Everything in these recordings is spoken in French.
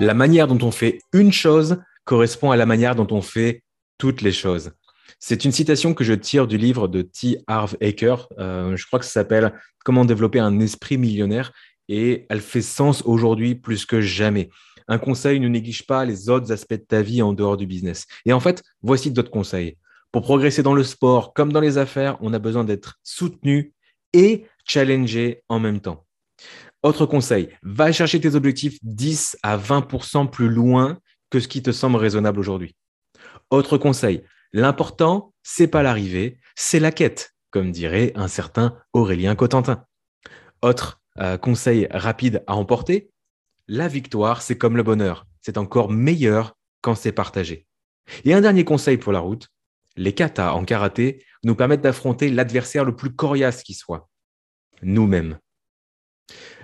La manière dont on fait une chose correspond à la manière dont on fait toutes les choses. C'est une citation que je tire du livre de T. Harv Eker. Euh, je crois que ça s'appelle Comment développer un esprit millionnaire et elle fait sens aujourd'hui plus que jamais. Un conseil ne néglige pas les autres aspects de ta vie en dehors du business. Et en fait, voici d'autres conseils. Pour progresser dans le sport comme dans les affaires, on a besoin d'être soutenu et challengé en même temps. Autre conseil, va chercher tes objectifs 10 à 20% plus loin que ce qui te semble raisonnable aujourd'hui. Autre conseil, l'important, c'est pas l'arrivée, c'est la quête, comme dirait un certain Aurélien Cotentin. Autre euh, conseil rapide à emporter, la victoire, c'est comme le bonheur, c'est encore meilleur quand c'est partagé. Et un dernier conseil pour la route, les katas en karaté nous permettent d'affronter l'adversaire le plus coriace qui soit, nous-mêmes.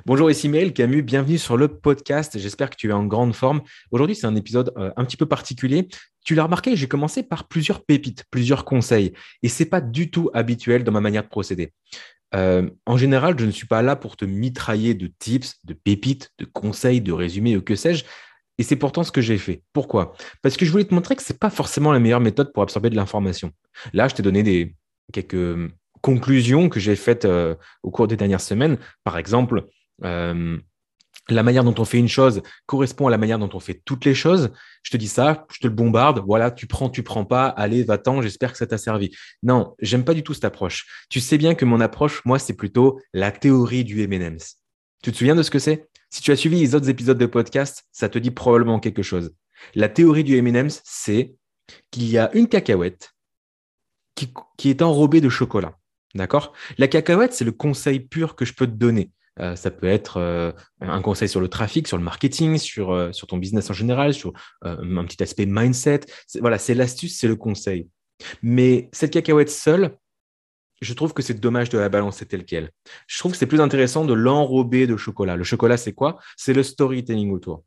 Bonjour, ici Maël Camus, bienvenue sur le podcast. J'espère que tu es en grande forme. Aujourd'hui, c'est un épisode euh, un petit peu particulier. Tu l'as remarqué, j'ai commencé par plusieurs pépites, plusieurs conseils, et c'est pas du tout habituel dans ma manière de procéder. Euh, en général, je ne suis pas là pour te mitrailler de tips, de pépites, de conseils, de résumés ou que sais-je. Et c'est pourtant ce que j'ai fait. Pourquoi? Parce que je voulais te montrer que ce n'est pas forcément la meilleure méthode pour absorber de l'information. Là, je t'ai donné des, quelques conclusions que j'ai faites euh, au cours des dernières semaines. Par exemple, euh, la manière dont on fait une chose correspond à la manière dont on fait toutes les choses. Je te dis ça, je te le bombarde. Voilà, tu prends, tu prends pas. Allez, va-t'en. J'espère que ça t'a servi. Non, j'aime pas du tout cette approche. Tu sais bien que mon approche, moi, c'est plutôt la théorie du M&M's. Tu te souviens de ce que c'est? Si tu as suivi les autres épisodes de podcast, ça te dit probablement quelque chose. La théorie du M&M's, c'est qu'il y a une cacahuète qui, qui est enrobée de chocolat. D'accord? La cacahuète, c'est le conseil pur que je peux te donner. Euh, ça peut être euh, un conseil sur le trafic, sur le marketing, sur, euh, sur ton business en général, sur un petit aspect mindset. Voilà, c'est l'astuce, c'est le conseil. Mais cette cacahuète seule, je trouve que c'est dommage de la balancer telle qu'elle. Je trouve que c'est plus intéressant de l'enrober de chocolat. Le chocolat, c'est quoi? C'est le storytelling autour.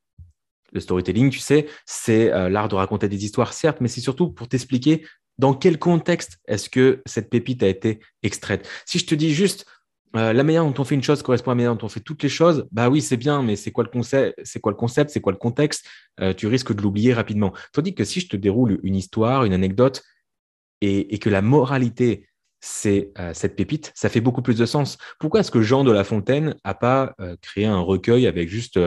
Le storytelling, tu sais, c'est l'art de raconter des histoires, certes, mais c'est surtout pour t'expliquer dans quel contexte est-ce que cette pépite a été extraite. Si je te dis juste, euh, la manière dont on fait une chose correspond à la manière dont on fait toutes les choses. Bah oui, c'est bien, mais c'est quoi le concept C'est quoi le contexte? Euh, Tu risques de l'oublier rapidement. Tandis que si je te déroule une histoire, une anecdote, et, que la moralité c'est euh, cette pépite, ça fait beaucoup plus de sens. Pourquoi est-ce que Jean de La Fontaine a pas créé un recueil avec juste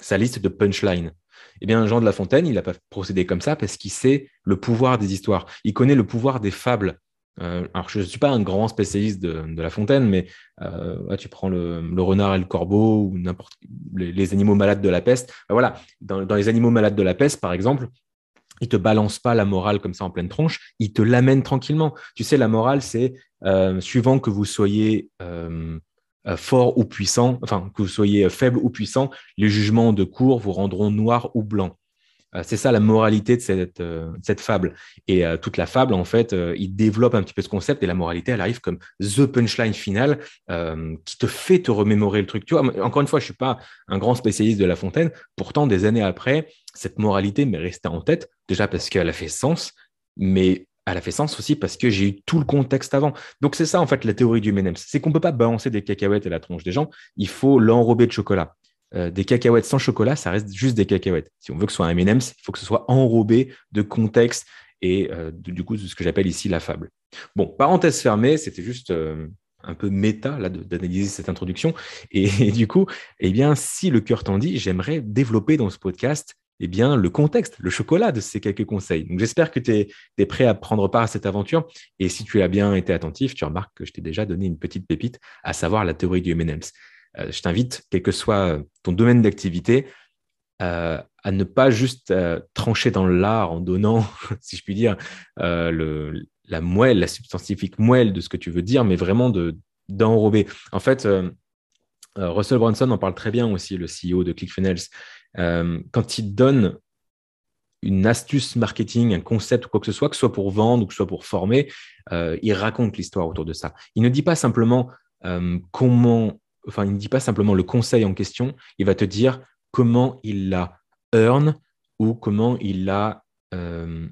sa liste de punchlines? Eh bien, Jean de La Fontaine, il n'a pas procédé comme ça parce qu'il sait le pouvoir des histoires. Il connaît le pouvoir des fables. Euh, alors, je ne suis pas un grand spécialiste de, La Fontaine, mais euh, tu prends le, renard et le corbeau ou n'importe les, animaux malades de la peste. Ben voilà, dans, les animaux malades de la peste, par exemple, il te balance pas la morale comme ça en pleine tronche, il te l'amène tranquillement. Tu sais, la morale, c'est euh, suivant que vous soyez fort ou puissant, enfin que vous soyez faible ou puissant, les jugements de cour vous rendront noir ou blanc. Euh, c'est ça la moralité de cette, euh, fable. Et euh, toute la fable, en fait, il développe un petit peu ce concept et la moralité, elle arrive comme the punchline finale qui te fait te remémorer le truc. Tu vois, encore une fois, je suis pas un grand spécialiste de La Fontaine. Pourtant, des années après, cette moralité m'est restée en tête, déjà parce qu'elle a fait sens, mais elle a fait sens aussi parce que j'ai eu tout le contexte avant. Donc c'est ça en fait la théorie du Menems, c'est qu'on peut pas balancer des cacahuètes à la tronche des gens, il faut l'enrober de chocolat. Euh, des cacahuètes sans chocolat, ça reste juste des cacahuètes. Si on veut que ce soit un M&M's, il faut que ce soit enrobé de contexte et euh, du coup de ce que j'appelle ici la fable. Bon, parenthèse fermée, c'était juste euh, un peu méta là d'analyser cette introduction. Et, du coup, eh bien, si le cœur t'en dit, j'aimerais développer dans ce podcast eh bien, le contexte, le chocolat de ces quelques conseils. Donc, j'espère que tu es, prêt à prendre part à cette aventure. Et si tu as bien été attentif, tu remarques que je t'ai déjà donné une petite pépite, à savoir la théorie du M&M's. Euh, je t'invite, quel que soit ton domaine d'activité, euh, à ne pas juste euh, trancher dans l'art en donnant, si je puis dire, la moelle, la substantifique moelle de ce que tu veux dire, mais vraiment de d'enrober. En fait, Russell Brunson en parle très bien aussi, le CEO de ClickFunnels. quand il donne une astuce marketing, un concept ou quoi que ce soit, que ce soit pour vendre ou que ce soit pour former, il raconte l'histoire autour de ça. Il ne dit pas simplement comment enfin, il ne dit pas simplement le conseil en question, il va te dire comment il l'a earn ou comment il l'a, euh,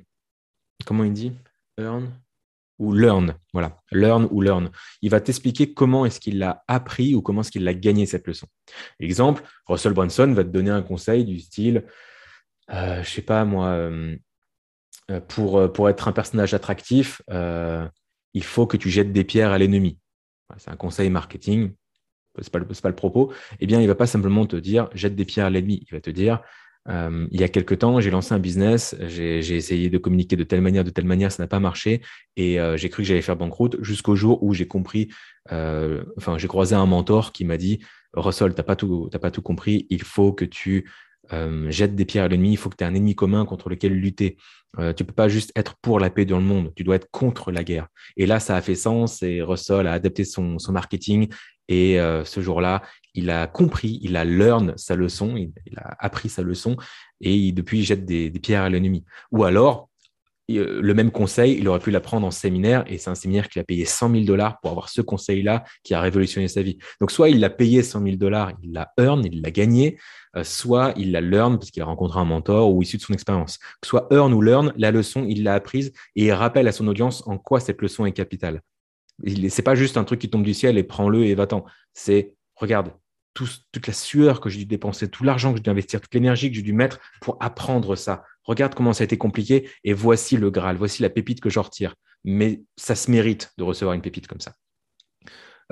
comment il dit? Earn ou learn, voilà, learn ou learn. Il va t'expliquer comment est-ce qu'il l'a appris ou comment est-ce qu'il a gagné cette leçon. Exemple, Russell Brunson va te donner un conseil du style je sais pas moi, pour, pour être un personnage attractif, il faut que tu jettes des pierres à l'ennemi. C'est un conseil marketing, ce n'est pas, pas, le propos. Eh bien, il va pas simplement te dire jette des pierres à l'ennemi. Il va te dire euh, il y a quelques temps, j'ai lancé un business, j'ai essayé de communiquer de telle manière, de telle manière, ça n'a pas marché, et euh, j'ai cru que j'allais faire banqueroute jusqu'au jour où j'ai compris, euh, enfin, j'ai croisé un mentor qui m'a dit Russell, tu n'as pas, tout, pas tout compris, il faut que tu jettes des pierres à l'ennemi, il faut que tu aies un ennemi commun contre lequel lutter. tu peux pas juste être pour la paix dans le monde, tu dois être contre la guerre. Et là, ça a fait sens et Russell a adapté son, son marketing. Et ce jour-là, il a compris, il a learn sa leçon, il, a appris sa leçon et depuis, il jette des, pierres à l'ennemi. Ou alors, euh, le même conseil, il aurait pu l'apprendre en séminaire et c'est un séminaire qui a payé 100 000 dollars pour avoir ce conseil-là qui a révolutionné sa vie. Donc, soit il l'a payé 100 000 dollars, il l'a earn, il l'a gagné, euh, soit il l'a learn parce qu'il a rencontré un mentor ou issu de son expérience. soit earn ou learn, la leçon, il l'a apprise et il rappelle à son audience en quoi cette leçon est capitale. C'est pas juste un truc qui tombe du ciel et prends-le et va-t'en. C'est regarde, toute la sueur que j'ai dû dépenser, tout l'argent que j'ai dû investir, toute l'énergie que j'ai dû mettre pour apprendre ça. Regarde comment ça a été compliqué et voici le Graal, voici la pépite que j'en retire. Mais ça se mérite de recevoir une pépite comme ça.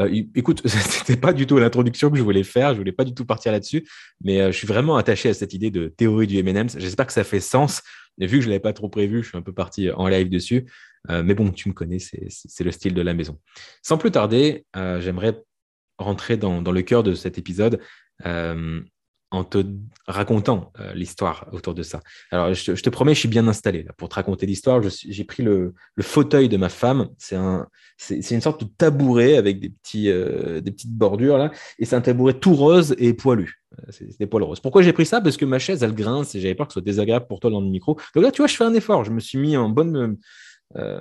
Euh, écoute, ce n'était pas du tout l'introduction que je voulais faire, je voulais pas du tout partir là-dessus, mais euh, je suis vraiment attaché à cette idée de théorie du M&M's. J'espère que ça fait sens. Vu que je l'avais pas trop prévu, je suis un peu parti en live dessus. Euh, mais bon, tu me connais, c'est le style de la maison. Sans plus tarder, j'aimerais rentrer dans, le cœur de cet épisode euh, en te racontant euh, l'histoire autour de ça. Alors, je te, promets, je suis bien installé pour te raconter l'histoire. J'ai pris le, fauteuil de ma femme. C'est un, une sorte de tabouret avec des, petits, euh, des petites bordures là, et c'est un tabouret tout rose et poilu. C'est des poils roses. Pourquoi j'ai pris ça? Parce que ma chaise, elle grince et j'avais peur que ce soit désagréable pour toi dans le micro. Donc là, tu vois, je fais un effort. Je me suis mis en bonne,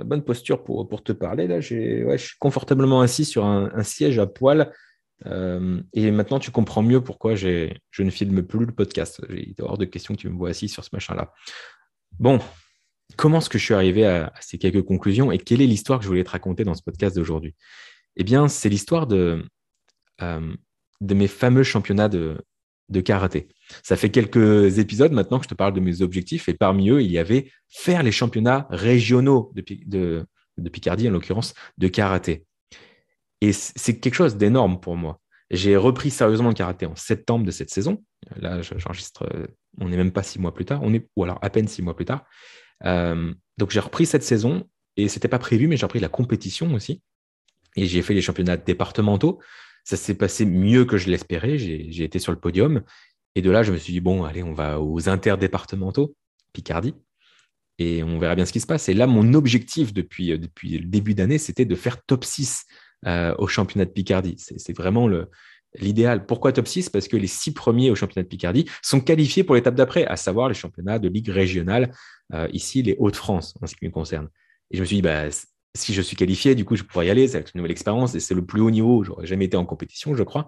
bonne posture pour, pour te parler. Là, je suis confortablement assis sur un, un siège à poils euh, et maintenant, tu comprends mieux pourquoi je ne filme plus le podcast. Il est hors de question que tu me vois assis sur ce machin-là. Bon, comment est-ce que je suis arrivé à, ces quelques conclusions et quelle est l'histoire que je voulais te raconter dans ce podcast d'aujourd'hui? Eh bien, c'est l'histoire de, euh, mes fameux championnats de, karaté. Ça fait quelques épisodes maintenant que je te parle de mes objectifs et parmi eux, il y avait faire les championnats régionaux de Picardie, en l'occurrence, de karaté. Et c'est quelque chose d'énorme pour moi. J'ai repris sérieusement le karaté en septembre de cette saison. Là, j'enregistre, euh, on n'est même pas six mois plus tard, on est, ou alors à peine six mois plus tard. Euh, donc j'ai repris cette saison et c'était pas prévu, mais j'ai repris la compétition aussi. Et j'ai fait les championnats départementaux. Ça s'est passé mieux que je l'espérais. J'ai été sur le podium. Et de là, je me suis dit, bon, allez, on va aux interdépartementaux, Picardie, et on verra bien ce qui se passe. Et là, mon objectif depuis, euh, depuis le début d'année, c'était de faire top 6 euh, au championnat de Picardie. C'est vraiment l'idéal. Pourquoi top 6 Parce que les six premiers au championnat de Picardie sont qualifiés pour l'étape d'après, à savoir les championnats de ligue régionale, euh, ici les Hauts-de-France, en ce qui me concerne. Et je me suis dit, bah, si je suis qualifié, du coup, je pourrais y aller, c'est une nouvelle expérience et c'est le plus haut niveau. J'aurais jamais été en compétition, je crois.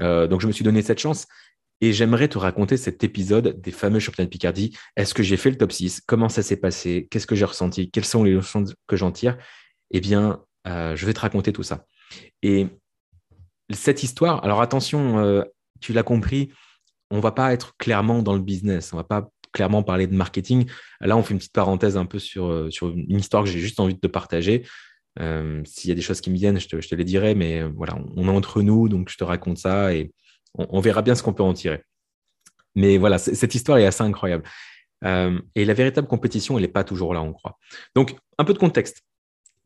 Euh, donc, je me suis donné cette chance. Et j'aimerais te raconter cet épisode des fameux championnats de Picardie. Est-ce que j'ai fait le top 6 Comment ça s'est passé? Qu'est-ce que j'ai ressenti? Quelles sont les leçons que j'en tire? Eh bien, euh, je vais te raconter tout ça. Et cette histoire, alors attention, euh, tu l'as compris, on va pas être clairement dans le business, on va pas clairement parler de marketing. Là, on fait une petite parenthèse un peu sur, euh, une histoire que j'ai juste envie de te partager. S'il y a des choses qui me viennent, je te les dirai, mais voilà, on est entre nous, donc je te raconte ça et on, verra bien ce qu'on peut en tirer. Mais voilà, cette histoire est assez incroyable. et la véritable compétition, elle n'est pas toujours là, on croit. Donc, un peu de contexte.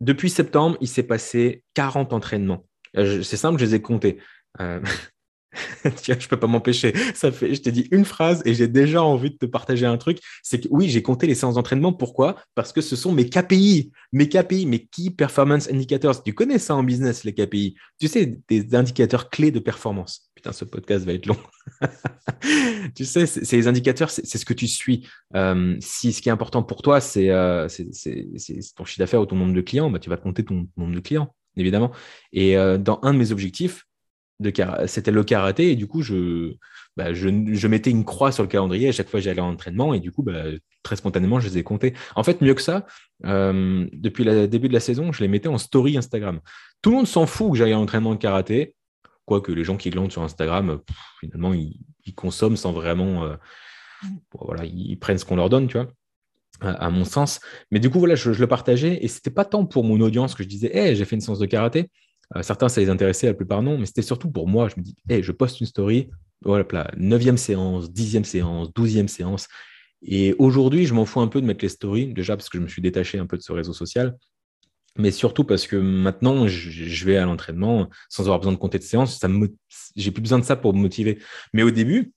Depuis septembre, il s'est passé 40 entraînements. Euh, c'est simple, je les ai comptés. Euh... Tiens, je peux pas m'empêcher. Ça fait, je t'ai dit une phrase et j'ai déjà envie de te partager un truc. C'est que oui, j'ai compté les séances d'entraînement. Pourquoi? Parce que ce sont mes KPI, mes KPI, mes Key Performance Indicators. Tu connais ça en business, les KPI. Tu sais, des indicateurs clés de performance. Putain, ce podcast va être long. tu sais, c'est les indicateurs, c'est ce que tu suis. Euh, si ce qui est important pour toi, c'est euh, ton chiffre d'affaires ou ton nombre de clients, bah, tu vas compter ton nombre de clients, évidemment. Et euh, dans un de mes objectifs, c'était le karaté, et du coup, je, bah, je, je, mettais une croix sur le calendrier à chaque fois que j'allais en entraînement, et du coup, bah, très spontanément, je les ai comptés. En fait, mieux que ça, depuis le début de la saison, je les mettais en story Instagram. Tout le monde s'en fout que j'aille en entraînement de karaté, quoique les gens qui glandent sur Instagram, finalement, ils, consomment sans vraiment, euh, voilà, ils prennent ce qu'on leur donne, tu vois à, mon sens. Mais du coup, voilà, je, le partageais et c'était pas tant pour mon audience que je disais, hey, j'ai fait une séance de karaté. Euh, certains, ça les intéressait, la plupart non, mais c'était surtout pour moi. Je me dis, hey, je poste une story, voilà, 9e séance, 10e séance, 12e séance. Et aujourd'hui, je m'en fous un peu de mettre les stories, déjà parce que je me suis détaché un peu de ce réseau social, mais surtout parce que maintenant, je, vais à l'entraînement sans avoir besoin de compter de séance. Ça me, j'ai plus besoin de ça pour me motiver. Mais au début,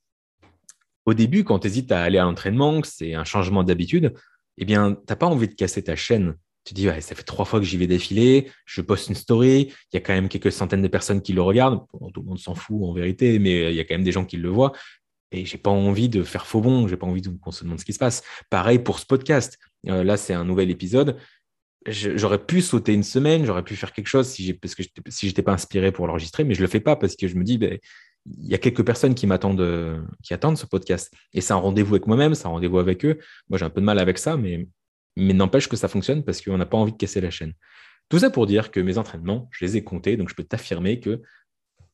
au début, quand tu hésites à aller à l'entraînement, c'est un changement d'habitude, eh bien, tu n'as pas envie de casser ta chaîne. Tu dis, ça fait trois fois que j'y vais défiler, je poste une story, il y a quand même quelques centaines de personnes qui le regardent. tout le monde s'en fout en vérité, mais il y a quand même des gens qui le voient. Et j'ai pas envie de faire faux bon, j'ai pas envie qu'on se demande ce qui se passe. Pareil pour ce podcast. Euh, là, c'est un nouvel épisode. J'aurais pu sauter une semaine, j'aurais pu faire quelque chose si parce que si j'étais pas inspiré pour l'enregistrer, mais je le fais pas parce que je me dis, ben, il y a quelques personnes qui m'attendent, euh, qui attendent ce podcast. Et c'est un rendez-vous avec moi-même, c'est un rendez-vous avec eux. Moi, j'ai un peu de mal avec ça, mais, mais n'empêche que ça fonctionne parce qu'on n'a pas envie de casser la chaîne. Tout ça pour dire que mes entraînements, je les ai comptés, donc je peux t'affirmer que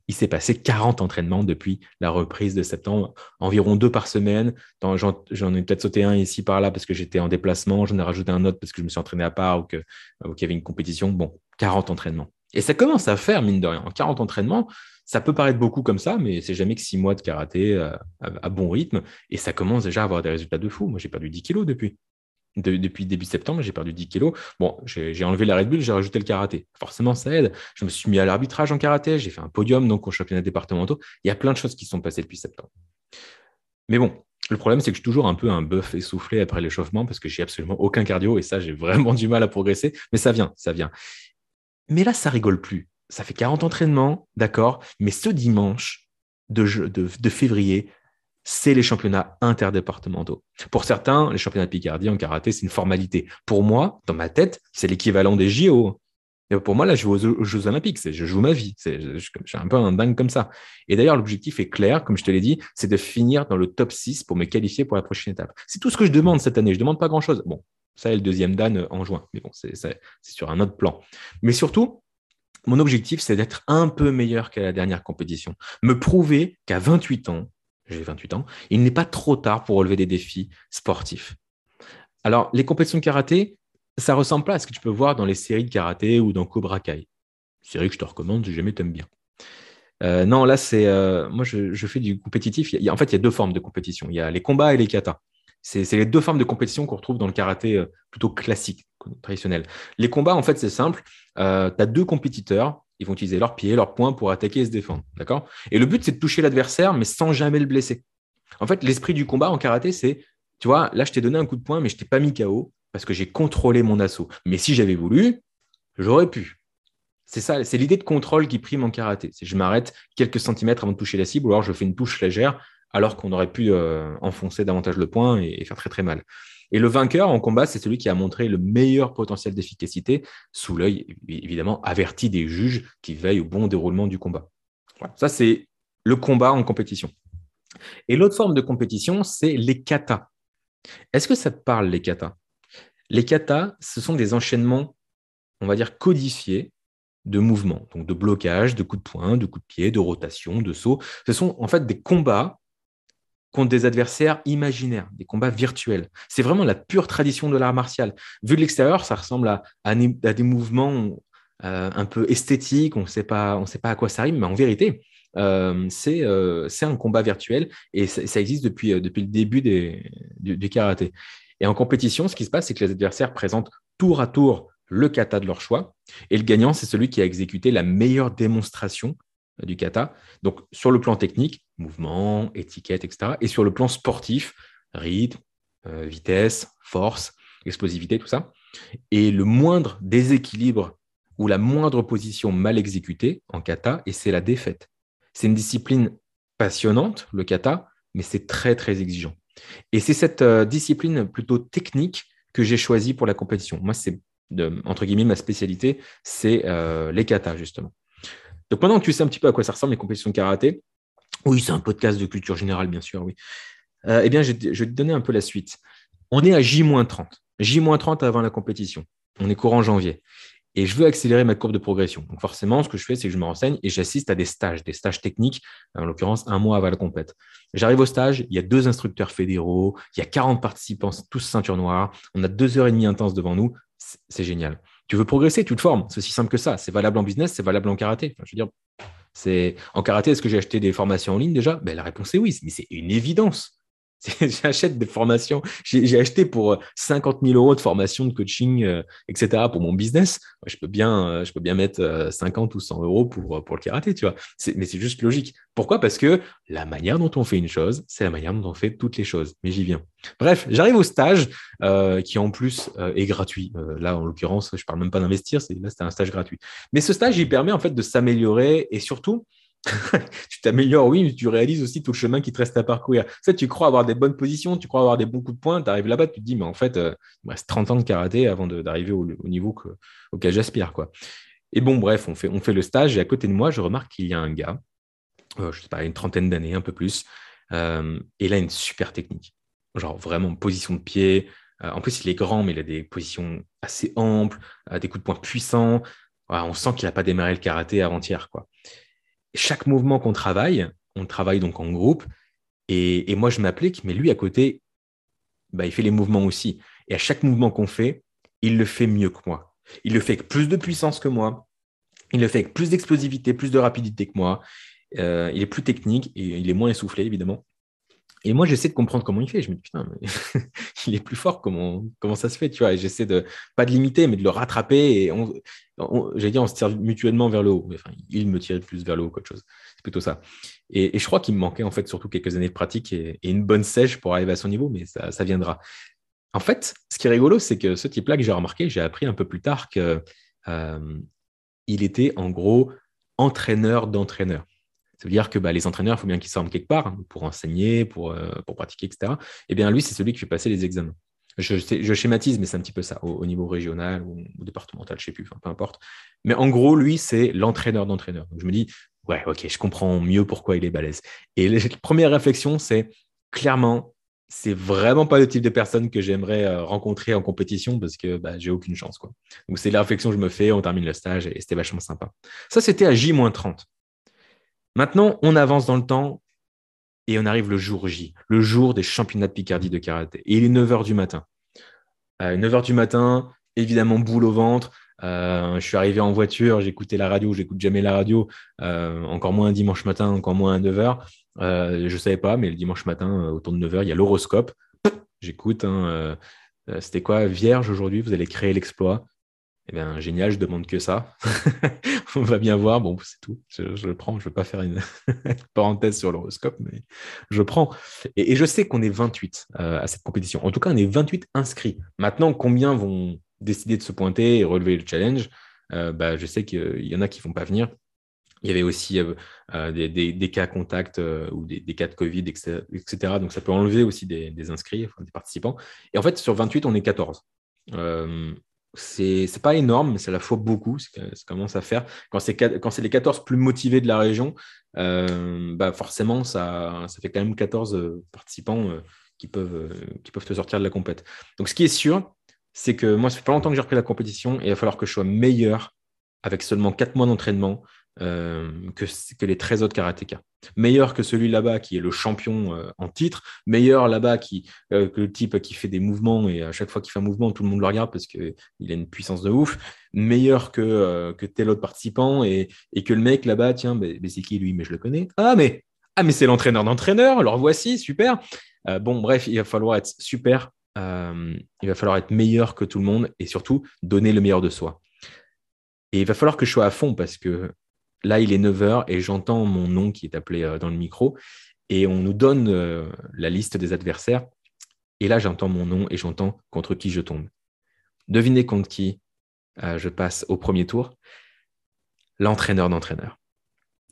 il s'est passé 40 entraînements depuis la reprise de septembre, environ deux par semaine. J'en ai peut-être sauté un ici par là parce que j'étais en déplacement, j'en ai rajouté un autre parce que je me suis entraîné à part ou qu'il y avait une compétition. Bon, 40 entraînements. Et ça commence à faire, mine de rien. 40 entraînements, ça peut paraître beaucoup comme ça, mais c'est jamais que six mois de karaté euh, à, bon rythme. Et ça commence déjà à avoir des résultats de fou. Moi, j'ai perdu 10 kilos depuis. Depuis début septembre, j'ai perdu 10 kilos. Bon, j'ai enlevé la Red Bull, j'ai rajouté le karaté. Forcément, ça aide. Je me suis mis à l'arbitrage en karaté, j'ai fait un podium donc au championnat départementaux. Il y a plein de choses qui sont passées depuis septembre. Mais bon, le problème, c'est que je suis toujours un peu un bœuf essoufflé après l'échauffement parce que j'ai absolument aucun cardio et ça, j'ai vraiment du mal à progresser. Mais ça vient, ça vient. Mais là, ça rigole plus ça fait 40 entraînements, d'accord, mais ce dimanche de, février, c'est les championnats interdépartementaux. Pour certains, les championnats de Picardie en karaté, c'est une formalité. Pour moi, dans ma tête, c'est l'équivalent des JO. Et pour moi, là, je vais aux, Jeux Olympiques, je joue ma vie. Je, suis un peu un dingue comme ça. Et d'ailleurs, l'objectif est clair, comme je te l'ai dit, c'est de finir dans le top 6 pour me qualifier pour la prochaine étape. C'est tout ce que je demande cette année. Je ne demande pas grand-chose. Bon, ça est le deuxième Dan en juin, mais bon, c'est sur un autre plan. Mais surtout, mon objectif, c'est d'être un peu meilleur qu'à la dernière compétition. Me prouver qu'à 28 ans, j'ai 28 ans, il n'est pas trop tard pour relever des défis sportifs. Alors, les compétitions de karaté, ça ressemble pas à ce que tu peux voir dans les séries de karaté ou dans Cobra Kai. Série que je te recommande si jamais t'aimes bien. Euh, non, là, c'est. Euh, moi, je, fais du compétitif. en fait, il y a deux formes de compétition. Il y a les combats et les katas. C'est les deux formes de compétition qu'on retrouve dans le karaté euh, plutôt classique, traditionnel. Les combats, en fait, c'est simple. Euh, tu as deux compétiteurs, ils vont utiliser leurs pieds, leurs poings pour attaquer et se défendre. D'accord? Et le but, c'est de toucher l'adversaire, mais sans jamais le blesser. En fait, l'esprit du combat en karaté, c'est, tu vois, là, je t'ai donné un coup de poing, mais je t'ai pas mis KO parce que j'ai contrôlé mon assaut. Mais si j'avais voulu, j'aurais pu. C'est ça, c'est l'idée de contrôle qui prime en karaté. Je m'arrête quelques centimètres avant de toucher la cible, ou alors je fais une touche légère alors qu'on aurait pu euh, enfoncer davantage le point et, faire très très mal. Et le vainqueur en combat, c'est celui qui a montré le meilleur potentiel d'efficacité sous l'œil, évidemment, averti des juges qui veillent au bon déroulement du combat. Ça, c'est le combat en compétition. Et l'autre forme de compétition, c'est les katas. Est-ce que ça te parle, les katas? Les katas, ce sont des enchaînements, on va dire, codifiés de mouvements, donc de blocage, de coups de poing, de coups de pied, de rotation, de saut. Ce sont en fait des combats contre des adversaires imaginaires, des combats virtuels. C'est vraiment la pure tradition de l'art martial. Vu de l'extérieur, ça ressemble à, des mouvements euh, un peu esthétiques, on ne sait pas à quoi ça rime, mais en vérité, euh, euh, c'est un combat virtuel et ça, existe depuis, le début des, du, karaté. Et en compétition, ce qui se passe, c'est que les adversaires présentent tour à tour le kata de leur choix et le gagnant, c'est celui qui a exécuté la meilleure démonstration du kata. Donc, sur le plan technique, mouvement, étiquette, etc. Et sur le plan sportif, rythme, euh, vitesse, force, explosivité, tout ça. Et le moindre déséquilibre ou la moindre position mal exécutée en kata, et c'est la défaite. C'est une discipline passionnante, le kata, mais c'est très, très exigeant. Et c'est cette euh, discipline plutôt technique que j'ai choisie pour la compétition. Moi, c'est, entre guillemets, ma spécialité, c'est euh, les katas, justement. Donc maintenant que tu sais un petit peu à quoi ça ressemble les compétitions de karaté, oui, c'est un podcast de culture générale, bien sûr, oui. Euh, eh bien, je, vais te donner un peu la suite. On est à J-30, J-30 avant la compétition. On est courant janvier. et je veux accélérer ma courbe de progression. Donc forcément, ce que je fais, c'est que je me renseigne et j'assiste à des stages, des stages techniques, en l'occurrence un mois avant la compète. J'arrive au stage, il y a deux instructeurs fédéraux, il y a 40 participants, tous ceinture noire, on a deux heures et demie intenses devant nous, c'est génial. Tu veux progresser, tu te formes, c'est aussi simple que ça. C'est valable en business, c'est valable en karaté. je veux dire, c'est en karaté, est-ce que j'ai acheté des formations en ligne déjà? Ben, La réponse est oui, mais c'est une évidence. J'achète des formations. J'ai acheté pour 50 000 euros de formation de coaching, euh, etc. pour mon business. Je peux bien, euh, je peux bien mettre 50 euh, ou 100 euros pour, pour le karaté, tu vois. Mais c'est juste logique. Pourquoi? Parce que la manière dont on fait une chose, c'est la manière dont on fait toutes les choses. Mais j'y viens. Bref, j'arrive au stage qui en plus est gratuit. là, en l'occurrence, je parle même pas d'investir. Là, c'était un stage gratuit. Mais ce stage, il permet en fait de s'améliorer et surtout tu t'améliores, oui, mais tu réalises aussi tout le chemin qui te reste à parcourir. Ça, tu crois avoir des bonnes positions, tu crois avoir des bons coups de poing, tu arrives là-bas, tu te dis, mais en fait, euh, il me reste 30 ans de karaté avant d'arriver au, niveau auquel j'aspire. quoi. Et bon, bref, on fait, on fait le stage et à côté de moi, je remarque qu'il y a un gars, euh, je sais pas, une trentaine d'années, un peu plus, euh, et il a une super technique. Genre vraiment position de pied. en plus, il est grand, mais il a des positions assez amples, des coups de poing puissants. on sent qu'il n'a pas démarré le karaté avant-hier. quoi chaque mouvement qu'on travaille, on travaille donc en groupe, et, moi je m'applique, mais lui à côté, bah, il fait les mouvements aussi. Et à chaque mouvement qu'on fait, il le fait mieux que moi. Il le fait avec plus de puissance que moi. Il le fait avec plus d'explosivité, plus de rapidité que moi. Euh, il est plus technique et il est moins essoufflé, évidemment. Et moi, j'essaie de comprendre comment il fait. Je me dis, putain, il est plus fort, comment, comment ça se fait, tu vois? Et j'essaie de, pas de l'imiter, mais de le rattraper. Et on, dire, on se tire mutuellement vers le haut. Enfin, il me tire plus vers le haut qu'autre chose. C'est plutôt ça. Et, je crois qu'il me manquait, en fait, surtout quelques années de pratique et, une bonne sèche pour arriver à son niveau, mais ça, viendra. En fait, ce qui est rigolo, c'est que ce type-là que j'ai remarqué, j'ai appris un peu plus tard qu'il euh, était, en gros, entraîneur d'entraîneur. Ça veut dire que bah, les entraîneurs, il faut bien qu'ils sortent quelque part hein, pour enseigner, pour, euh, pratiquer, etc. Et eh bien lui, c'est celui qui fait passer les examens. Je, schématise, mais c'est un petit peu ça, au, niveau régional ou, départemental, je ne sais plus, peu importe. Mais en gros, lui, c'est l'entraîneur d'entraîneur. Donc je me dis, ouais, ok, je comprends mieux pourquoi il est balèze. Et la première réflexion, c'est clairement, c'est vraiment pas le type de personne que j'aimerais euh, rencontrer en compétition parce que bah, j'ai aucune chance. Donc c'est la réflexion que je me fais, on termine le stage et c'était vachement sympa. Ça, c'était à J-30. Maintenant, on avance dans le temps et on arrive le jour J, le jour des championnats de Picardie de karaté. Et il est 9h du matin. 9h euh, du matin, évidemment, boule au ventre. Euh, je suis arrivé en voiture, j'écoutais la radio, j'écoute jamais la radio, euh, encore moins un dimanche matin, encore moins à 9h. je ne savais pas, mais le dimanche matin, autour de 9h, il y a l'horoscope. J'écoute. Hein, c'était quoi Vierge aujourd'hui, vous allez créer l'exploit. Eh génial, je demande que ça. On va bien voir. Bon, c'est tout. Je, le prends. Je ne veux pas faire une parenthèse sur l'horoscope, mais je prends. Et, je sais qu'on est 28 euh, à cette compétition. En tout cas, on est 28 inscrits. Maintenant, combien vont décider de se pointer et relever le challenge? Euh, bah, Je sais qu'il y en a qui ne vont pas venir. Il y avait aussi euh, des, cas contact ou des, cas de Covid, etc., Donc, ça peut enlever aussi des, inscrits, des participants. Et en fait, sur 28, on est 14 c'est n'est pas énorme, mais c'est à la fois beaucoup. Ça commence à faire. Quand c'est les 14 plus motivés de la région, euh, bah forcément, ça, ça fait quand même 14 euh, participants euh, qui, peuvent, qui peuvent te sortir de la compète. Donc, ce qui est sûr, c'est que moi, ça fait pas longtemps que j'ai repris la compétition et il va falloir que je sois meilleur avec seulement 4 mois d'entraînement euh, que, les 13 autres karatékas. Meilleur que celui là-bas qui est le champion euh, en titre, meilleur là-bas euh, que le type qui fait des mouvements et à chaque fois qu'il fait un mouvement, tout le monde le regarde parce qu'il a une puissance de ouf, meilleur que, tel autre participant et, et que le mec là-bas, tiens, mais, c'est qui lui? Mais je le connais. Ah, mais, ah, mais c'est l'entraîneur d'entraîneur, alors voici, super. bon, bref, il va falloir être super, il va falloir être meilleur que tout le monde et surtout donner le meilleur de soi. Et il va falloir que je sois à fond parce que là, il est 9h et j'entends mon nom qui est appelé euh, dans le micro et on nous donne euh, la liste des adversaires. Et là, j'entends mon nom et j'entends contre qui je tombe. Devinez contre qui euh, je passe au premier tour L'entraîneur d'entraîneur.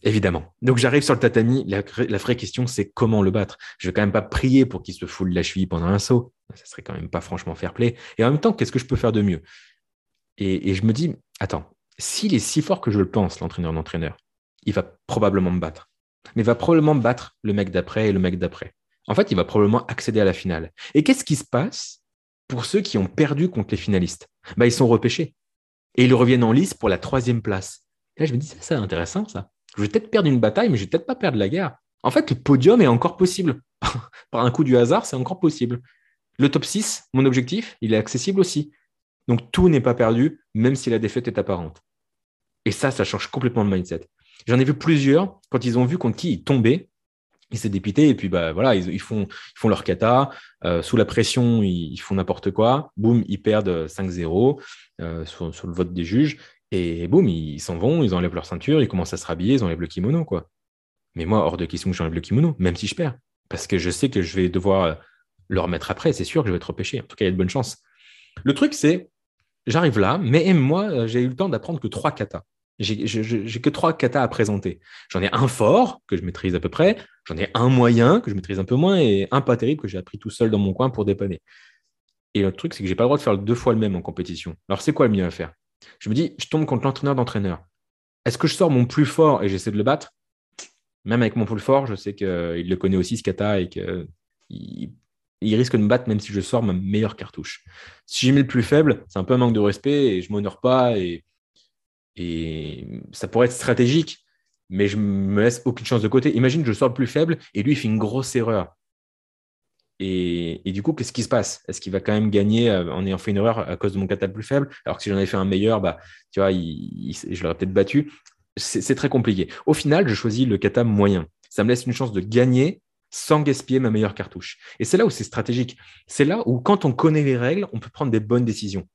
Évidemment. Donc j'arrive sur le tatami. La, vraie question, c'est comment le battre. Je vais quand même pas prier pour qu'il se foule la cheville pendant un saut. Ça serait quand même pas franchement fair play. Et en même temps, qu'est-ce que je peux faire de mieux? Et, je me dis, attends, s'il est si fort que je le pense, l'entraîneur d'entraîneur, il va probablement me battre. Mais il va probablement battre le mec d'après et le mec d'après. En fait, il va probablement accéder à la finale. Et qu'est-ce qui se passe pour ceux qui ont perdu contre les finalistes? Bah, Ils sont repêchés. Et ils reviennent en lice pour la troisième place. Et là, je me dis, c'est intéressant ça. Je vais peut-être perdre une bataille, mais je vais peut-être pas perdre la guerre. En fait, le podium est encore possible. Par un coup du hasard, c'est encore possible. Le top 6, mon objectif, il est accessible aussi. Donc tout n'est pas perdu, même si la défaite est apparente. Et ça, ça change complètement le mindset. J'en ai vu plusieurs, quand ils ont vu contre qui ils tombaient, ils s'est dépité et puis bah voilà ils, font ils font leur kata euh, sous la pression ils, font n'importe quoi boum ils perdent 5-0 euh, sur, le vote des juges et boum ils s'en vont ils enlèvent leur ceinture ils commencent à se rhabiller ils enlèvent le kimono quoi. Mais moi hors de question que j'enlève le kimono même si je perds parce que je sais que je vais devoir euh, le remettre après c'est sûr que je vais être repêché en tout cas il y a de bonnes chances. Le truc c'est j'arrive là mais moi j'ai eu le temps d'apprendre que trois katas j'ai que trois katas à présenter. J'en ai un fort, que je maîtrise à peu près, j'en ai un moyen, que je maîtrise un peu moins, et un pas terrible, que j'ai appris tout seul dans mon coin pour dépanner. Et le truc, c'est que j'ai pas le droit de faire deux fois le même en compétition. Alors, c'est quoi le mieux à faire? Je me dis, je tombe contre l'entraîneur d'entraîneur. Est-ce que je sors mon plus fort et j'essaie de le battre? Même avec mon plus fort, je sais qu'il le connaît aussi, ce kata, et qu'il il risque de me battre même si je sors ma meilleure cartouche. Si j'ai mis le plus faible, c'est un peu un manque de respect et je m'honore pas et et ça pourrait être stratégique, mais je me laisse aucune chance de côté. Imagine je sors le plus faible et lui, fait une grosse erreur. Et, du coup, qu'est-ce qui se passe? Est-ce qu'il va quand même gagner euh, en ayant fait une erreur à cause de mon kata plus faible? Alors que si j'en avais fait un meilleur, bah, tu vois, je l'aurais peut-être battu. C'est très compliqué. Au final, je choisis le kata moyen. Ça me laisse une chance de gagner sans gaspiller ma meilleure cartouche. Et c'est là où c'est stratégique. C'est là où, quand on connaît les règles, on peut prendre des bonnes décisions.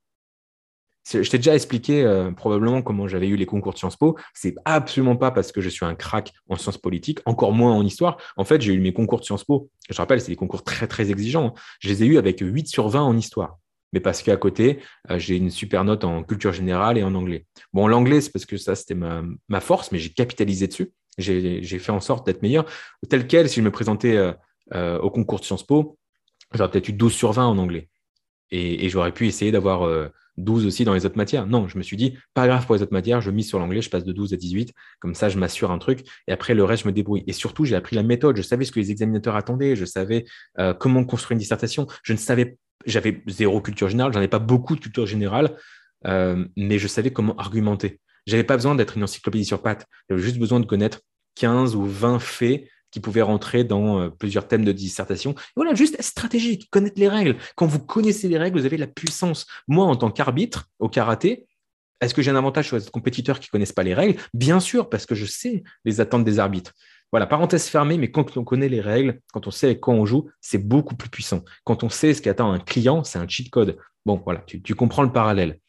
Je t'ai déjà expliqué euh, probablement comment j'avais eu les concours de Sciences Po. C'est absolument pas parce que je suis un crack en sciences politiques, encore moins en histoire. En fait, j'ai eu mes concours de Sciences Po. Je rappelle, c'est des concours très très exigeants. Je les ai eus avec 8 sur 20 en histoire. Mais parce qu'à côté, euh, j'ai une super note en culture générale et en anglais. Bon, l'anglais, c'est parce que ça, c'était ma, ma, force, mais j'ai capitalisé dessus. J'ai fait en sorte d'être meilleur. Tel quel, si je me présentais euh, au concours de Sciences Po, j'aurais peut-être eu 12 sur 20 en anglais. Et, j'aurais pu essayer d'avoir 12 aussi dans les autres matières. Non, je me suis dit, pas grave pour les autres matières, je mise sur l'anglais, je passe de 12 à 18, comme ça je m'assure un truc, et après le reste, je me débrouille. Et surtout, j'ai appris la méthode, je savais ce que les examinateurs attendaient, je savais euh, comment construire une dissertation, je ne savais, j'avais zéro culture générale, j'en ai pas beaucoup de culture générale, euh, mais je savais comment argumenter. J'avais pas besoin d'être une encyclopédie sur pattes, j'avais juste besoin de connaître 15 ou 20 faits qui pouvaient rentrer dans euh, plusieurs thèmes de dissertation. voilà, juste stratégique, connaître les règles. Quand vous connaissez les règles, vous avez la puissance. Moi, en tant qu'arbitre au karaté, est-ce que j'ai un avantage sur les compétiteurs qui ne connaissent pas les règles? Bien sûr, parce que je sais les attentes des arbitres. Voilà, parenthèse fermée, mais quand on connaît les règles, quand on sait quoi on joue, c'est beaucoup plus puissant. Quand on sait ce qu'attend un client, c'est un cheat code. Bon, voilà, tu comprends le parallèle.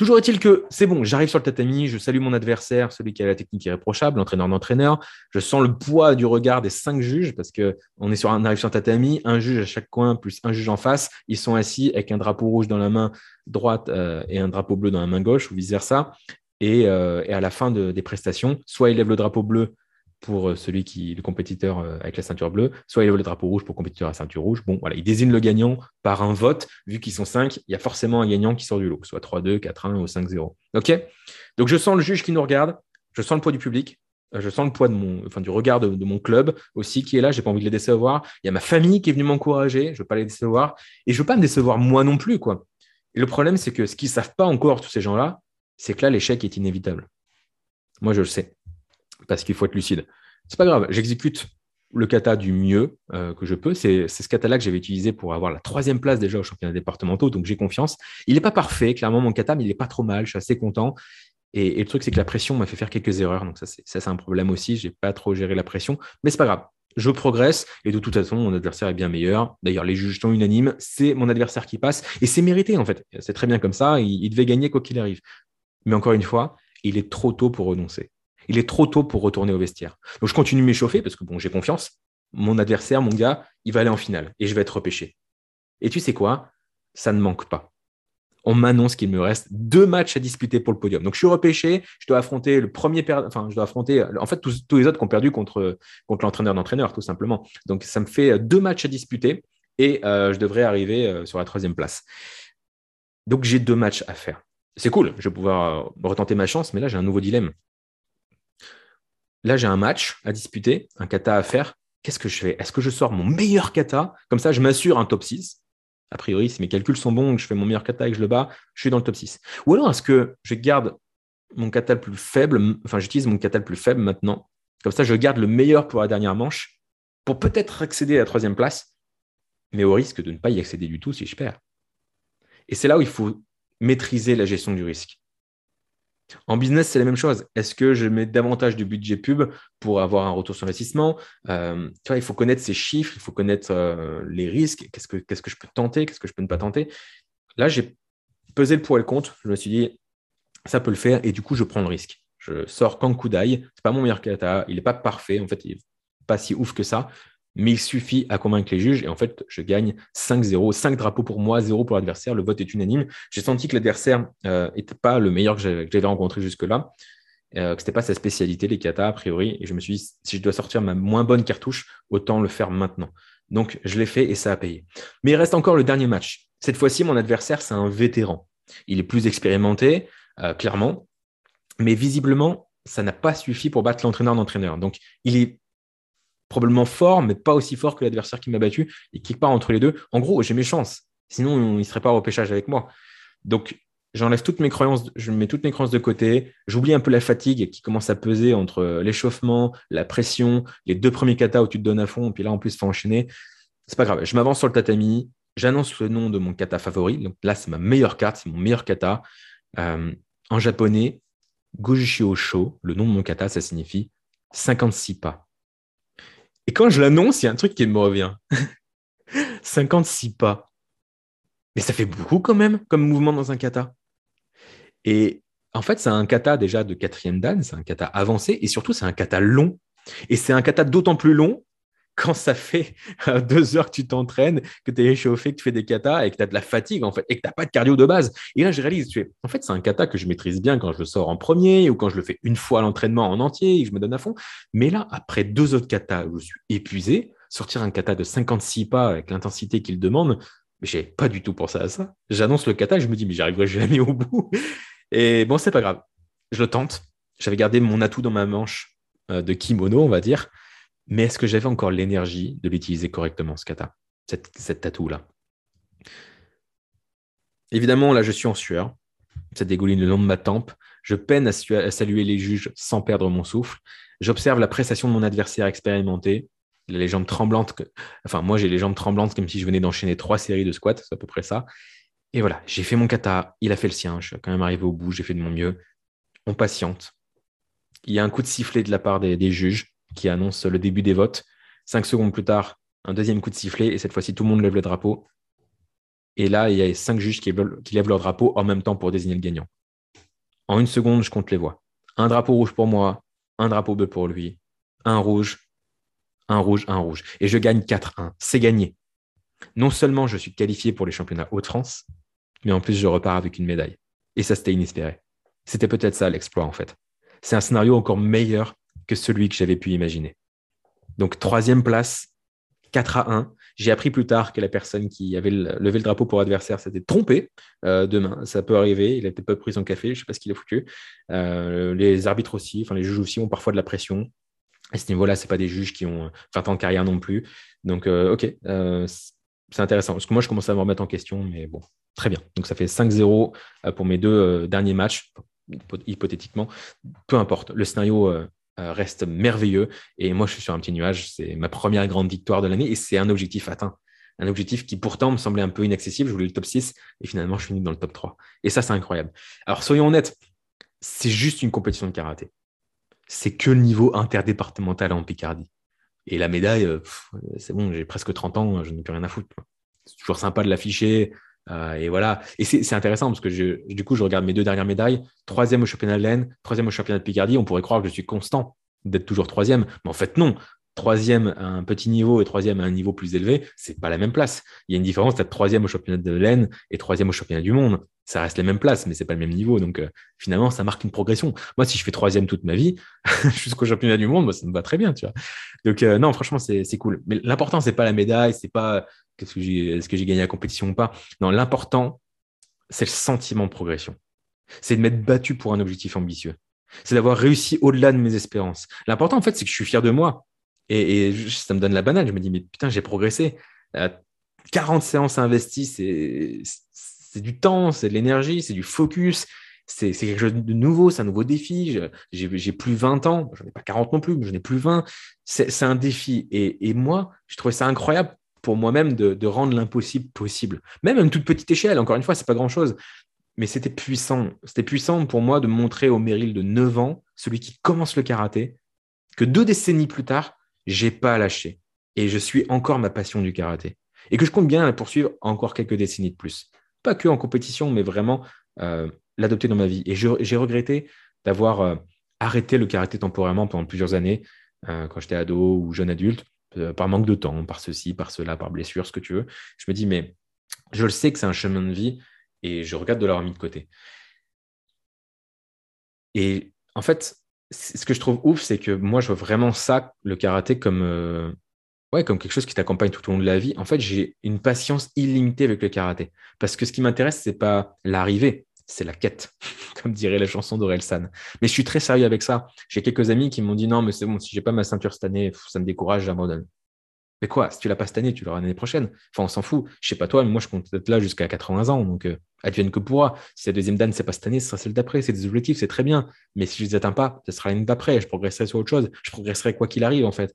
Toujours est-il que c'est bon, j'arrive sur le tatami, je salue mon adversaire, celui qui a la technique irréprochable, l'entraîneur d'entraîneur. Je sens le poids du regard des cinq juges parce que on est sur un arrive sur le tatami, un juge à chaque coin plus un juge en face. Ils sont assis avec un drapeau rouge dans la main droite euh, et un drapeau bleu dans la main gauche ou vice versa. Et, euh, et à la fin des prestations, soit ils lèvent le drapeau bleu pour euh, celui qui, le compétiteur euh, avec la ceinture bleue, soit il lève le drapeau rouge pour compétiteur à ceinture rouge. Bon, voilà, il désigne le gagnant par un vote. Vu qu'ils sont cinq, il y a forcément un gagnant qui sort du lot, soit 3-2, 4-1 ou 5-0. OK? Donc, je sens le juge qui nous regarde, je sens le poids du public, euh, je sens le poids du regard de, mon club aussi qui est là. J'ai pas envie de les décevoir. Il y a ma famille qui est venue m'encourager. Je veux pas les décevoir et je veux pas me décevoir moi non plus, quoi. Et le problème, c'est que ce qu'ils savent pas encore, tous ces gens-là, c'est que là, l'échec est inévitable. Moi, je le sais parce qu'il faut être lucide. C'est pas grave, j'exécute le kata du mieux euh, que je peux. C'est ce kata-là que j'avais utilisé pour avoir la troisième place déjà au championnat départementaux, donc j'ai confiance. Il n'est pas parfait, clairement, mon kata, mais il n'est pas trop mal, je suis assez content. Et, le truc, c'est que la pression m'a fait faire quelques erreurs, donc ça, c'est un problème aussi. Je n'ai pas trop géré la pression, mais c'est pas grave. Je progresse et de toute façon, mon adversaire est bien meilleur. D'ailleurs, les juges sont unanimes, c'est mon adversaire qui passe et c'est mérité en fait. C'est très bien comme ça, il devait gagner quoi qu'il arrive. Mais encore une fois, il est trop tôt pour renoncer il est trop tôt pour retourner au vestiaire. Donc je continue de m'échauffer parce que bon, j'ai confiance. Mon adversaire, mon gars, il va aller en finale et je vais être repêché. Et tu sais quoi? Ça ne manque pas. On m'annonce qu'il me reste deux matchs à disputer pour le podium. Donc je suis repêché, je dois affronter le premier, enfin je dois affronter en fait tous, les autres qui ont perdu contre l'entraîneur d'entraîneur tout simplement. Donc ça me fait deux matchs à disputer et euh, je devrais arriver euh, sur la troisième place. Donc j'ai deux matchs à faire. C'est cool, je vais pouvoir euh, retenter ma chance, mais là j'ai un nouveau dilemme. Là, j'ai un match à disputer, un kata à faire. Qu'est-ce que je fais? Est-ce que je sors mon meilleur kata? Comme ça, je m'assure un top 6. a priori, si mes calculs sont bons, que je fais mon meilleur kata et que je le bats, je suis dans le top 6. Ou alors, est-ce que je garde mon kata le plus faible, enfin, j'utilise mon kata le plus faible maintenant? Comme ça, je garde le meilleur pour la dernière manche pour peut-être accéder à la troisième place, mais au risque de ne pas y accéder du tout si je perds. Et c'est là où il faut maîtriser la gestion du risque. En business, c'est la même chose. Est-ce que je mets davantage de budget pub pour avoir un retour sur investissement? Euh, Il faut connaître ces chiffres, il faut connaître euh, les risques. Qu'est-ce que, je peux tenter? Qu'est-ce que je peux ne pas tenter? Là, j'ai pesé le pour et le contre. Je me suis dit, ça peut le faire et du coup, je prends le risque. Je sors Kankudai. C'est pas mon meilleur kata. Il n'est pas parfait. En fait, il n'est pas si ouf que ça mais il suffit à convaincre les juges et en fait, je gagne 5-0, 5 drapeaux pour moi, 0 pour l'adversaire. Le vote est unanime. J'ai senti que l'adversaire n'était euh, pas le meilleur que j'avais rencontré jusque-là, euh, que ce n'était pas sa spécialité, les katas, a priori. Et je me suis dit, si je dois sortir ma moins bonne cartouche, autant le faire maintenant. Donc, je l'ai fait et ça a payé. Mais il reste encore le dernier match. Cette fois-ci, mon adversaire, c'est un vétéran. Il est plus expérimenté, euh, clairement, mais visiblement, ça n'a pas suffi pour battre l'entraîneur d'entraîneur. Donc, il est probablement fort, mais pas aussi fort que l'adversaire qui m'a battu, et quelque part entre les deux. En gros, j'ai mes chances. Sinon, il ne serait pas au repêchage avec moi. Donc, j'enlève toutes mes croyances, je mets toutes mes croyances de côté. J'oublie un peu la fatigue qui commence à peser entre l'échauffement, la pression, les deux premiers katas où tu te donnes à fond, et puis là, en plus, il faut enchaîner. C'est pas grave. Je m'avance sur le tatami. J'annonce le nom de mon kata favori. Donc là, c'est ma meilleure carte, c'est mon meilleur kata. Euh, en japonais, Gojishio Sho, le nom de mon kata, ça signifie 56 pas. Et quand je l'annonce, il y a un truc qui me revient. 56 pas. Mais ça fait beaucoup quand même comme mouvement dans un kata. Et en fait, c'est un kata déjà de quatrième dan, c'est un kata avancé et surtout c'est un kata long. Et c'est un kata d'autant plus long quand ça fait euh, deux heures que tu t'entraînes, que tu es échauffé, que tu fais des katas et que tu as de la fatigue en fait, et que tu n'as pas de cardio de base. Et là, je réalise, en fait, c'est un kata que je maîtrise bien quand je le sors en premier ou quand je le fais une fois l'entraînement en entier et que je me donne à fond. Mais là, après deux autres katas où je suis épuisé, sortir un kata de 56 pas avec l'intensité qu'il demande, j'ai pas du tout pensé à ça. J'annonce le kata et je me dis, mais j'arriverai jamais au bout. Et bon, c'est pas grave. Je le tente. J'avais gardé mon atout dans ma manche euh, de kimono, on va dire. Mais est-ce que j'avais encore l'énergie de l'utiliser correctement, ce kata, cette, cette tatou-là? Évidemment, là, je suis en sueur. Ça dégouline le long de ma tempe. Je peine à, saluer les juges sans perdre mon souffle. J'observe la prestation de mon adversaire expérimenté. Les jambes tremblantes. Enfin, moi, j'ai les jambes tremblantes comme si je venais d'enchaîner trois séries de squats. C'est à peu près ça. Et voilà, j'ai fait mon kata. Il a fait le sien. Je suis quand même arrivé au bout. J'ai fait de mon mieux. On patiente. Il y a un coup de sifflet de la part des juges qui annonce le début des votes. Cinq secondes plus tard, un deuxième coup de sifflet, et cette fois-ci, tout le monde lève le drapeau. Et là, il y a cinq juges qui, lèvent leur drapeau en même temps pour désigner le gagnant. En une seconde, je compte les voix. Un drapeau rouge pour moi, un drapeau bleu pour lui, un rouge, un rouge, un rouge. Et je gagne 4-1. C'est gagné. Non seulement je suis qualifié pour les championnats Hauts-de-France, mais en plus je repars avec une médaille. Et ça, c'était inespéré. C'était peut-être ça l'exploit, en fait. C'est un scénario encore meilleur que celui que j'avais pu imaginer. Donc, troisième place, 4 à 1. J'ai appris plus tard que la personne qui avait levé le drapeau pour l'adversaire s'était trompée euh, demain. Ça peut arriver. Il n'a peut-être pas pris son café. Je ne sais pas ce qu'il a foutu. Euh, les arbitres aussi, enfin les juges aussi ont parfois de la pression. À ce niveau-là, ce pas des juges qui ont 20 ans de carrière non plus. Donc, euh, OK, c'est intéressant. Parce que moi, je commence à me remettre en question, mais bon, très bien. Donc, ça fait 5-0 pour mes deux derniers matchs, hypothétiquement. Peu importe. Le scénario reste merveilleux. Et moi, je suis sur un petit nuage. C'est ma première grande victoire de l'année et c'est un objectif atteint. Un objectif qui pourtant me semblait un peu inaccessible. Je voulais le top 6 et finalement, je venu dans le top 3. Et ça, c'est incroyable. Alors, soyons honnêtes, c'est juste une compétition de karaté. C'est que le niveau interdépartemental en Picardie. Et la médaille, euh, c'est bon, j'ai presque 30 ans, je n'ai plus rien à foutre. C'est toujours sympa de l'afficher. Euh, et voilà. Et c'est intéressant parce que du coup, je regarde mes deux dernières médailles. Troisième au championnat de l'Aisne, troisième au championnat de Picardie. On pourrait croire que je suis constant d'être toujours troisième. Mais en fait, non. Troisième à un petit niveau et troisième à un niveau plus élevé, c'est pas la même place. Il y a une différence d'être troisième au championnat de l'Aisne et troisième au championnat du monde. Ça reste les mêmes places, mais c'est pas le même niveau. Donc, euh, finalement, ça marque une progression. Moi, si je fais troisième toute ma vie, jusqu'au championnat du monde, ça me va très bien, tu vois. Donc, euh, non, franchement, c'est cool. Mais l'important, c'est pas la médaille, c'est pas est-ce que j'ai gagné la compétition ou pas Non, l'important, c'est le sentiment de progression. C'est de m'être battu pour un objectif ambitieux. C'est d'avoir réussi au-delà de mes espérances. L'important, en fait, c'est que je suis fier de moi. Et, ça me donne la banane. Je me dis, mais putain, j'ai progressé. Euh, 40 séances investies, c'est du temps, c'est de l'énergie, c'est du focus, c'est quelque chose de nouveau, c'est un nouveau défi. J'ai plus 20 ans, je n'en ai pas 40 non plus, mais j'en ai plus 20. C'est un défi. Et, moi, je trouvais ça incroyable pour moi-même de, rendre l'impossible possible. Même à une toute petite échelle, encore une fois, c'est pas grand-chose. Mais c'était puissant. C'était puissant pour moi de montrer au Meryl de 9 ans, celui qui commence le karaté, que deux décennies plus tard, j'ai pas lâché. Et je suis encore ma passion du karaté. Et que je compte bien la poursuivre encore quelques décennies de plus. Pas que en compétition, mais vraiment euh, l'adopter dans ma vie. Et j'ai regretté d'avoir euh, arrêté le karaté temporairement pendant plusieurs années, euh, quand j'étais ado ou jeune adulte, par manque de temps, par ceci, par cela, par blessure, ce que tu veux. Je me dis, mais je le sais que c'est un chemin de vie et je regarde de l'avoir mis de côté. Et en fait, ce que je trouve ouf, c'est que moi, je vois vraiment ça, le karaté, comme, ouais, comme quelque chose qui t'accompagne tout au long de la vie. En fait, j'ai une patience illimitée avec le karaté. Parce que ce qui m'intéresse, c'est pas l'arrivée, c'est la quête, comme dirait la chanson d'Orelsan. Mais je suis très sérieux avec ça. J'ai quelques amis qui m'ont dit non, mais c'est bon, si j'ai pas ma ceinture cette année, ça me décourage, j'abandonne. Mais quoi, si tu l'as pas cette année, tu l'auras l'année prochaine. Enfin, on s'en fout. Je sais pas toi, mais moi, je compte être là jusqu'à 80 ans. Donc, euh, advienne que pourra. Si la deuxième dan, c'est pas cette année, ce sera celle d'après. C'est des objectifs, c'est très bien. Mais si je les atteins pas, ce sera l'année d'après. Je progresserai sur autre chose. Je progresserai quoi qu'il arrive, en fait.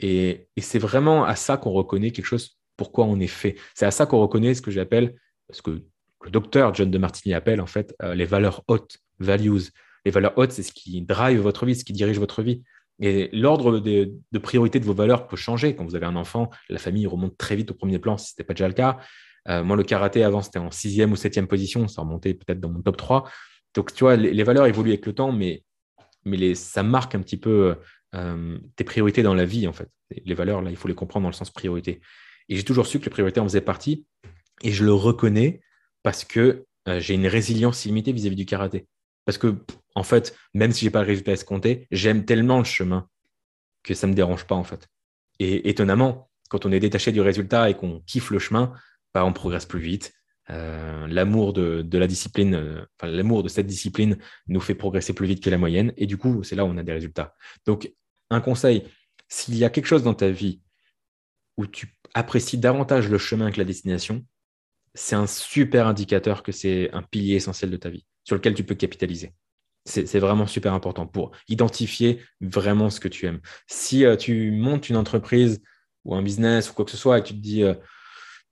Et, c'est vraiment à ça qu'on reconnaît quelque chose, pourquoi on est fait. C'est à ça qu'on reconnaît ce que j'appelle, parce que le docteur John de Martini appelle en fait euh, les valeurs hautes, values. Les valeurs hautes, c'est ce qui drive votre vie, ce qui dirige votre vie. Et l'ordre de, priorité de vos valeurs peut changer. Quand vous avez un enfant, la famille remonte très vite au premier plan si ce n'était pas déjà le cas. Euh, moi, le karaté, avant, c'était en sixième ou septième position. Ça remontait peut-être dans mon top 3. Donc, tu vois, les, valeurs évoluent avec le temps, mais, mais les, ça marque un petit peu euh, tes priorités dans la vie, en fait. Les valeurs, là, il faut les comprendre dans le sens priorité. Et j'ai toujours su que les priorités en faisaient partie. Et je le reconnais parce que euh, j'ai une résilience illimitée vis-à-vis du karaté. Parce que, en fait, même si je n'ai pas le résultat escompté, j'aime tellement le chemin que ça ne me dérange pas, en fait. Et étonnamment, quand on est détaché du résultat et qu'on kiffe le chemin, bah, on progresse plus vite. Euh, l'amour de, la discipline, euh, l'amour de cette discipline nous fait progresser plus vite que la moyenne. Et du coup, c'est là où on a des résultats. Donc, un conseil, s'il y a quelque chose dans ta vie où tu apprécies davantage le chemin que la destination, c'est un super indicateur que c'est un pilier essentiel de ta vie sur lequel tu peux capitaliser. C'est vraiment super important pour identifier vraiment ce que tu aimes. Si euh, tu montes une entreprise ou un business ou quoi que ce soit et que tu te dis,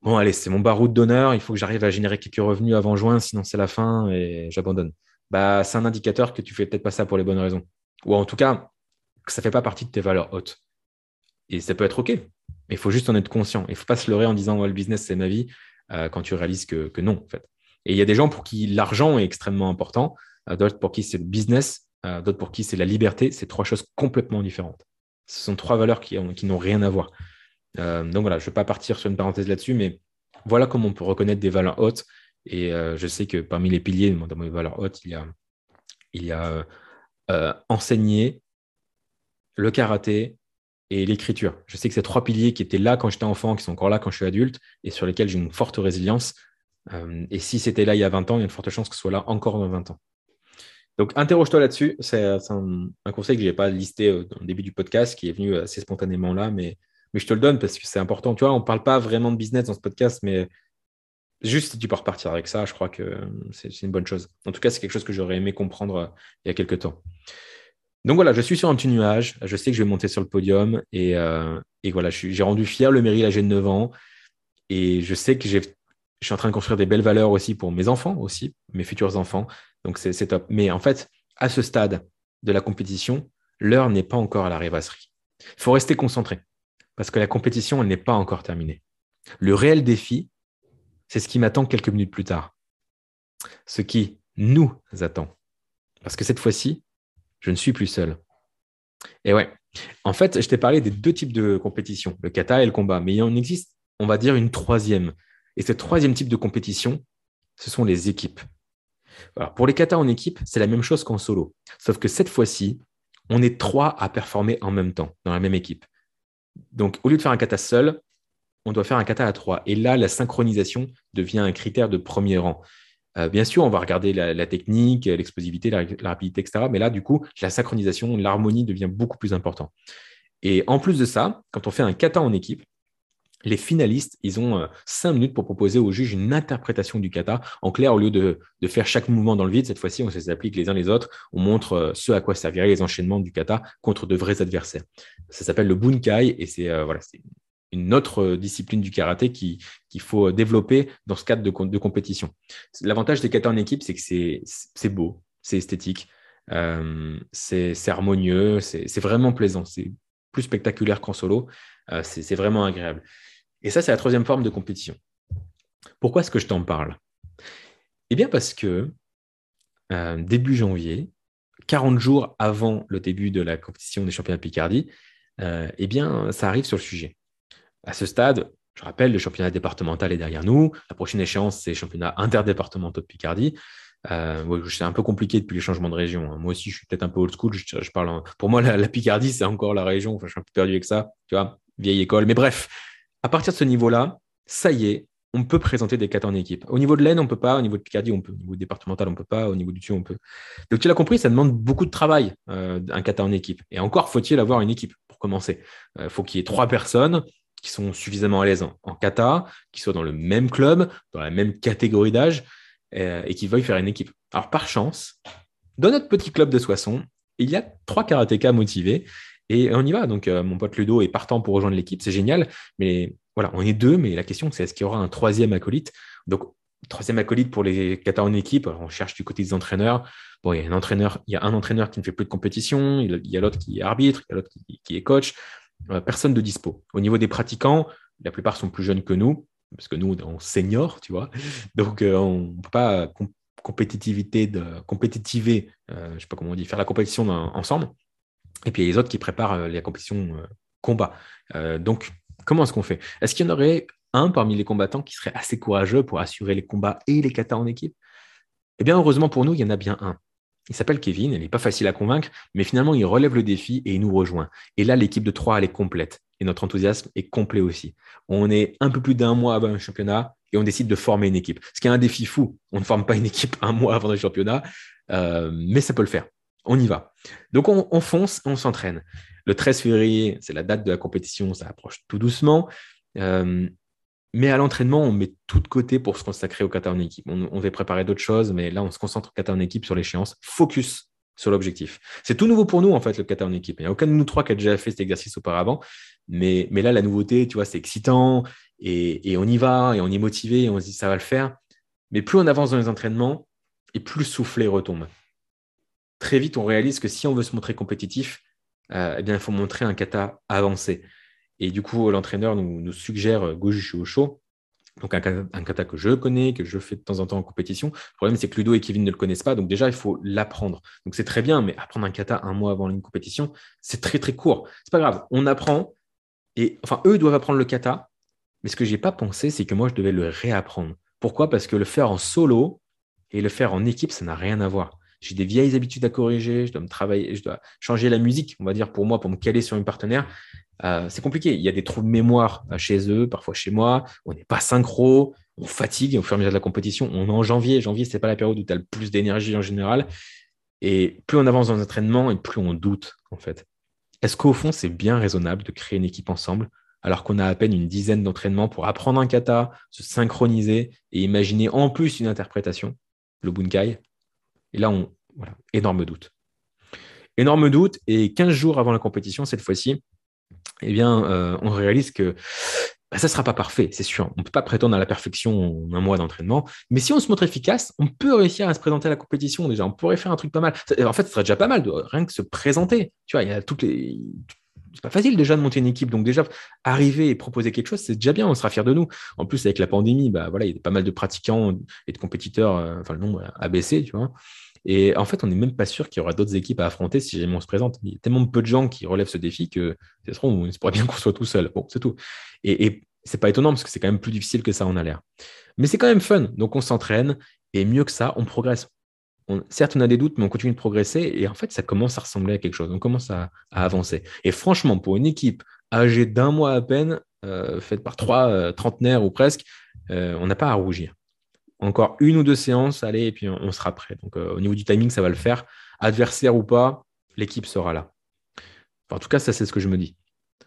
bon, allez, c'est mon baroud d'honneur, il faut que j'arrive à générer quelques revenus avant juin, sinon c'est la fin et j'abandonne. Bah, c'est un indicateur que tu fais peut-être pas ça pour les bonnes raisons. Ou en tout cas, que ça fait pas partie de tes valeurs hautes. Et ça peut être OK, mais il faut juste en être conscient. Il ne faut pas se leurrer en disant, le business, c'est ma vie. Euh, quand tu réalises que, non. Et il y a des gens pour qui l'argent est extrêmement important, euh, d'autres pour qui c'est le business, euh, d'autres pour qui c'est la liberté. C'est trois choses complètement différentes. Ce sont trois valeurs qui n'ont rien à voir. Donc voilà, je ne vais pas partir sur une parenthèse là-dessus, mais voilà comment on peut reconnaître des valeurs hautes. Et je sais que parmi les piliers de mes valeurs hautes, il y a, a enseigner le karaté, et l'écriture. Je sais que ces trois piliers qui étaient là quand j'étais enfant, qui sont encore là quand je suis adulte, et sur lesquels j'ai une forte résilience. Euh, et si c'était là il y a 20 ans, il y a une forte chance que ce soit là encore dans 20 ans. Donc, interroge-toi là-dessus. C'est un, conseil que je n'ai pas listé euh, dans le début du podcast, qui est venu assez spontanément là, mais, mais je te le donne parce que c'est important. Tu vois, on ne parle pas vraiment de business dans ce podcast, mais juste si tu peux repartir avec ça, je crois que c'est une bonne chose. En tout cas, c'est quelque chose que j'aurais aimé comprendre euh, il y a quelques temps. Donc voilà, je suis sur un petit nuage. Je sais que je vais monter sur le podium. Et, euh, voilà, j'ai rendu fier le mairie à l'âge de 9 ans. Et je sais que je suis en train de construire des belles valeurs aussi pour mes enfants, aussi, mes futurs enfants. Donc c'est top. Mais en fait, à ce stade de la compétition, l'heure n'est pas encore à la rêvasserie. Il faut rester concentré parce que la compétition, elle n'est pas encore terminée. Le réel défi, c'est ce qui m'attend quelques minutes plus tard. Ce qui nous attend. Parce que cette fois-ci, je ne suis plus seul. Et ouais, en fait, je t'ai parlé des deux types de compétition, le kata et le combat, mais il en existe, on va dire, une troisième. Et ce troisième type de compétition, ce sont les équipes. Pour les kata en équipe, c'est la même chose qu'en solo. Sauf que cette fois-ci, on est trois à performer en même temps, dans la même équipe. Donc, au lieu de faire un kata seul, on doit faire un kata à trois. Et là, la synchronisation devient un critère de premier rang. Euh, bien sûr, on va regarder la, technique, l'explosivité, la, rapidité, etc. Mais là, du coup, la synchronisation, l'harmonie devient beaucoup plus important. Et en plus de ça, quand on fait un kata en équipe, les finalistes, ils ont euh, cinq minutes pour proposer au juge une interprétation du kata. En clair, au lieu de, faire chaque mouvement dans le vide, cette fois-ci, on s'applique les uns les autres. On montre euh, ce à quoi serviraient les enchaînements du kata contre de vrais adversaires. Ça s'appelle le bunkai et c'est euh, voilà, une autre discipline du karaté qu'il faut développer dans ce cadre de, compétition. L'avantage des kata en équipe, c'est que c'est beau, c'est esthétique, c'est harmonieux, c'est vraiment plaisant, c'est plus spectaculaire qu'en solo. c'est vraiment agréable. Et ça, c'est la troisième forme de compétition. Pourquoi est-ce que je t'en parle? Eh bien parce que euh, début janvier, 40 jours avant le début de la compétition des championnats de Picardie, euh, eh bien, ça arrive sur le sujet. À ce stade, je rappelle, le championnat départemental est derrière nous. La prochaine échéance, c'est le championnat interdépartemental de Picardie. Euh, c'est un peu compliqué depuis les changements de région. Hein. Moi aussi, je suis peut-être un peu old school. Je, parle Pour moi, la, Picardie, c'est encore la région. Je suis un peu perdu avec ça. Tu vois, vieille école. Mais bref, à partir de ce niveau-là, ça y est, on peut présenter des katas en équipe. Au niveau de l'Aisne, on peut pas. Au niveau de Picardie, on peut. Au niveau départemental, on peut pas. Au niveau du dessus, on peut. Donc, tu l'as compris, ça demande beaucoup de travail, euh, un kata en équipe. Et encore, faut-il avoir une équipe pour commencer. Il euh, faut qu'il y ait trois personnes qui sont suffisamment à l'aise en, kata, qui soient dans le même club, dans la même catégorie d'âge, euh, et qui veuillent faire une équipe. Alors, par chance, dans notre petit club de Soissons, il y a trois karatékas motivés et on y va. Donc, euh, mon pote Ludo est partant pour rejoindre l'équipe. C'est génial. Mais voilà, on est deux. Mais la question, c'est est-ce qu'il y aura un troisième acolyte? Donc, troisième acolyte pour les katas en équipe. on cherche du côté des entraîneurs. Bon, il y a un entraîneur, il y a un entraîneur qui ne fait plus de compétition. Il y a l'autre qui est arbitre. Il y a l'autre qui, est coach. Euh, personne de dispo. Au niveau des pratiquants, la plupart sont plus jeunes que nous. Parce que nous, on senior, tu vois. Donc, euh, on ne peut pas compétitivité de compétitiver, je sais pas comment on dit, faire la compétition ensemble. Et puis il y a les autres qui préparent euh, les compétitions euh, combat. Euh, donc, comment est-ce qu'on fait? Est-ce qu'il y en aurait un parmi les combattants qui serait assez courageux pour assurer les combats et les katas en équipe? Eh bien, heureusement pour nous, il y en a bien un. Il s'appelle Kevin, il n'est pas facile à convaincre, mais finalement, il relève le défi et il nous rejoint. Et là, l'équipe de trois, elle est complète. Et notre enthousiasme est complet aussi. On est un peu plus d'un mois avant un championnat et on décide de former une équipe. Ce qui est un défi fou. On ne forme pas une équipe un mois avant le championnat, mais ça peut le faire on y va. Donc on, fonce, on s'entraîne. Le 13 février, c'est la date de la compétition, ça approche tout doucement. Euh, mais à l'entraînement, on met tout de côté pour se consacrer au kata en équipe. On, va préparer d'autres choses, mais là, on se concentre au kata en équipe sur l'échéance. Focus sur l'objectif. C'est tout nouveau pour nous, en fait, le kata en équipe. Il n'y a aucun de nous trois qui a déjà fait cet exercice auparavant. Mais, mais là, la nouveauté, tu vois, c'est excitant et, et, on y va et on est motivé et on se dit ça va le faire. Mais plus on avance dans les entraînements et plus le soufflet retombe très vite, on réalise que si on veut se montrer compétitif, euh, eh il faut montrer un kata avancé. Et du coup, l'entraîneur nous, suggère euh, Goju Osho, donc un, kata que je connais, que je fais de temps en temps en compétition. Le problème, c'est que Ludo et Kevin ne le connaissent pas, donc déjà, il faut l'apprendre. Donc c'est très bien, mais apprendre un kata un mois avant une compétition, c'est très très court. C'est pas grave, on apprend, et enfin, eux doivent apprendre le kata, mais ce que je n'ai pas pensé, c'est que moi, je devais le réapprendre. Pourquoi? Parce que le faire en solo et le faire en équipe, ça n'a rien à voir j'ai des vieilles habitudes à corriger, je dois me travailler, je dois changer la musique, on va dire, pour moi, pour me caler sur une partenaire. Euh, c'est compliqué. Il y a des trous de mémoire euh, chez eux, parfois chez moi. On n'est pas synchro, on fatigue au fur et à mesure de la compétition. On est en janvier. Janvier, c'est pas la période où tu as le plus d'énergie en général. Et plus on avance dans l'entraînement et plus on doute, en fait. Est-ce qu'au fond, c'est bien raisonnable de créer une équipe ensemble alors qu'on a à peine une dizaine d'entraînements pour apprendre un kata, se synchroniser et imaginer en plus une interprétation, le bunkai? Et là, on, voilà, énorme doute. Énorme doute. Et 15 jours avant la compétition, cette fois-ci, eh bien, euh, on réalise que bah, ça ne sera pas parfait, c'est sûr. On ne peut pas prétendre à la perfection en un mois d'entraînement. Mais si on se montre efficace, on peut réussir à se présenter à la compétition déjà. On pourrait faire un truc pas mal. En fait, ce serait déjà pas mal de rien que se présenter. Tu vois, il y a toutes les. C'est pas facile déjà de monter une équipe. Donc, déjà, arriver et proposer quelque chose, c'est déjà bien. On sera fiers de nous. En plus, avec la pandémie, bah, voilà, il y a pas mal de pratiquants et de compétiteurs. Euh, enfin, le nombre a baissé, tu vois. Et en fait, on n'est même pas sûr qu'il y aura d'autres équipes à affronter si jamais on se présente. Il y a tellement peu de gens qui relèvent ce défi que c'est on pourrait bien qu'on soit tout seul. Bon, c'est tout. Et, et c'est pas étonnant parce que c'est quand même plus difficile que ça en a l'air. Mais c'est quand même fun. Donc on s'entraîne et mieux que ça, on progresse. certes, on a des doutes, mais on continue de progresser et en fait, ça commence à ressembler à quelque chose. On commence à, avancer. Et franchement, pour une équipe âgée d'un mois à peine, euh, faite par trois euh, trentenaires ou presque, euh, on n'a pas à rougir encore une ou deux séances, allez, et puis on, sera prêt. Donc euh, au niveau du timing, ça va le faire. Adversaire ou pas, l'équipe sera là. en tout cas, ça, c'est ce que je me dis.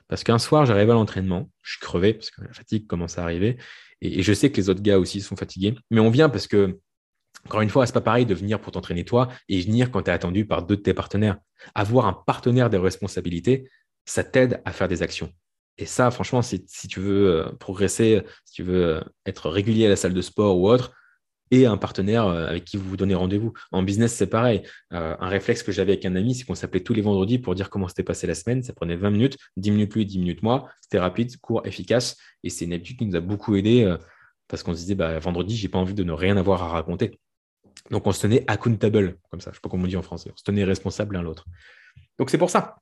Parce qu'un soir, j'arrive à l'entraînement, je suis crevé parce que la fatigue commence à arriver. Et, je sais que les autres gars aussi sont fatigués. Mais on vient parce que, encore une fois, c'est pas pareil de venir pour t'entraîner toi et venir quand tu es attendu par deux de tes partenaires. Avoir un partenaire de responsabilité, ça t'aide à faire des actions. Et ça, franchement, si, si, tu veux euh, progresser, si tu veux euh, être régulier à la salle de sport ou autre, et un partenaire euh, avec qui vous vous donnez rendez-vous. En business, c'est pareil. un réflexe que j'avais avec un ami, c'est qu'on s'appelait tous les vendredis pour dire comment s'était passé la semaine. Ça prenait 20 minutes, 10 minutes lui, 10 minutes moi. C'était rapide, court, efficace. Et c'est une habitude qui nous a beaucoup aidé parce qu'on se disait, bah, vendredi, j'ai pas envie de ne rien avoir à raconter. Donc, on se tenait accountable, comme ça. Je ne sais pas comment on dit en français. On se tenait responsable l'un l'autre. Donc, c'est pour ça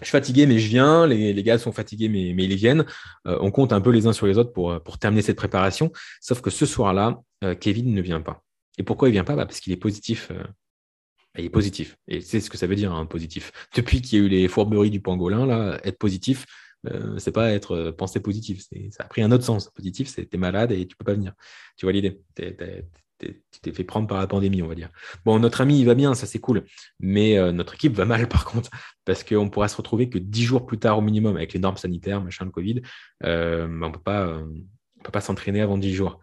je suis fatigué, mais je viens. Les, gars sont fatigués, mais, ils viennent. Euh, on compte un peu les uns sur les autres pour, pour terminer cette préparation. Sauf que ce soir-là, euh, Kevin ne vient pas. Et pourquoi il vient pas? Bah, Parce qu'il est positif. Euh, il est positif. Et c'est ce que ça veut dire, hein, positif. Depuis qu'il y a eu les fourberies du pangolin, là, être positif, c'est pas être pensée positif. Ça a pris un autre sens. Positif, c'est t'es malade et tu peux pas venir. Tu vois l'idée? Tu t'es fait prendre par la pandémie, on va dire. Bon, notre ami, il va bien, ça c'est cool. Mais euh, notre équipe va mal, par contre, parce qu'on pourra se retrouver que dix jours plus tard au minimum avec les normes sanitaires, machin, le Covid. Euh, on ne peut pas, euh, s'entraîner avant dix jours.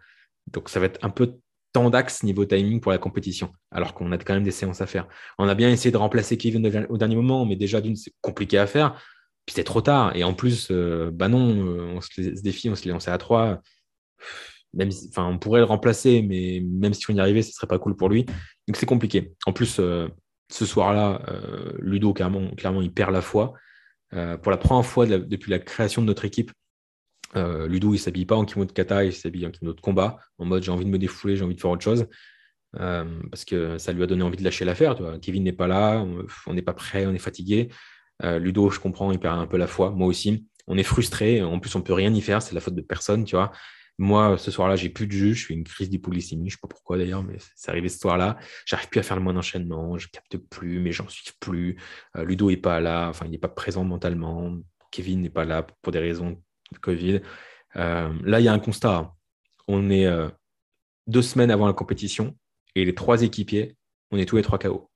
Donc, ça va être un peu temps d'axe niveau timing pour la compétition, alors qu'on a quand même des séances à faire. On a bien essayé de remplacer Kevin au dernier moment, mais déjà, d'une, c'est compliqué à faire. Puis c'est trop tard. Et en plus, bah non, on se, ce défi, on se l'est lancé à trois enfin, on pourrait le remplacer, mais même si on y arrivait, ce serait pas cool pour lui. Donc c'est compliqué. En plus, euh, ce soir-là, euh, Ludo, clairement, clairement, il perd la foi. Euh, pour la première fois depuis la création de notre équipe, Ludo, il s'habille pas en kimono de kata, il s'habille en kimono de combat, en mode j'ai envie de me défouler, j'ai envie de faire autre chose. parce que ça lui a donné envie de lâcher l'affaire. Kevin n'est pas là, on n'est pas prêt, on est fatigué. Ludo, je comprends, il perd un peu la foi. Moi aussi, on est frustré. En plus, on peut rien y faire. C'est la faute de personne, tu vois. Moi, ce soir-là, j'ai plus de jus, je fais une crise d'hypoglycémie, je sais pas pourquoi d'ailleurs, mais c'est arrivé ce soir-là. J'arrive plus à faire le moindre enchaînement, je capte plus, mes gens suivent plus. Euh, Ludo est pas là, enfin, il n'est pas présent mentalement. Kevin n'est pas là pour des raisons de Covid. Euh, là, il y a un constat. On est euh, deux semaines avant la compétition et les trois équipiers, on est tous les trois KO.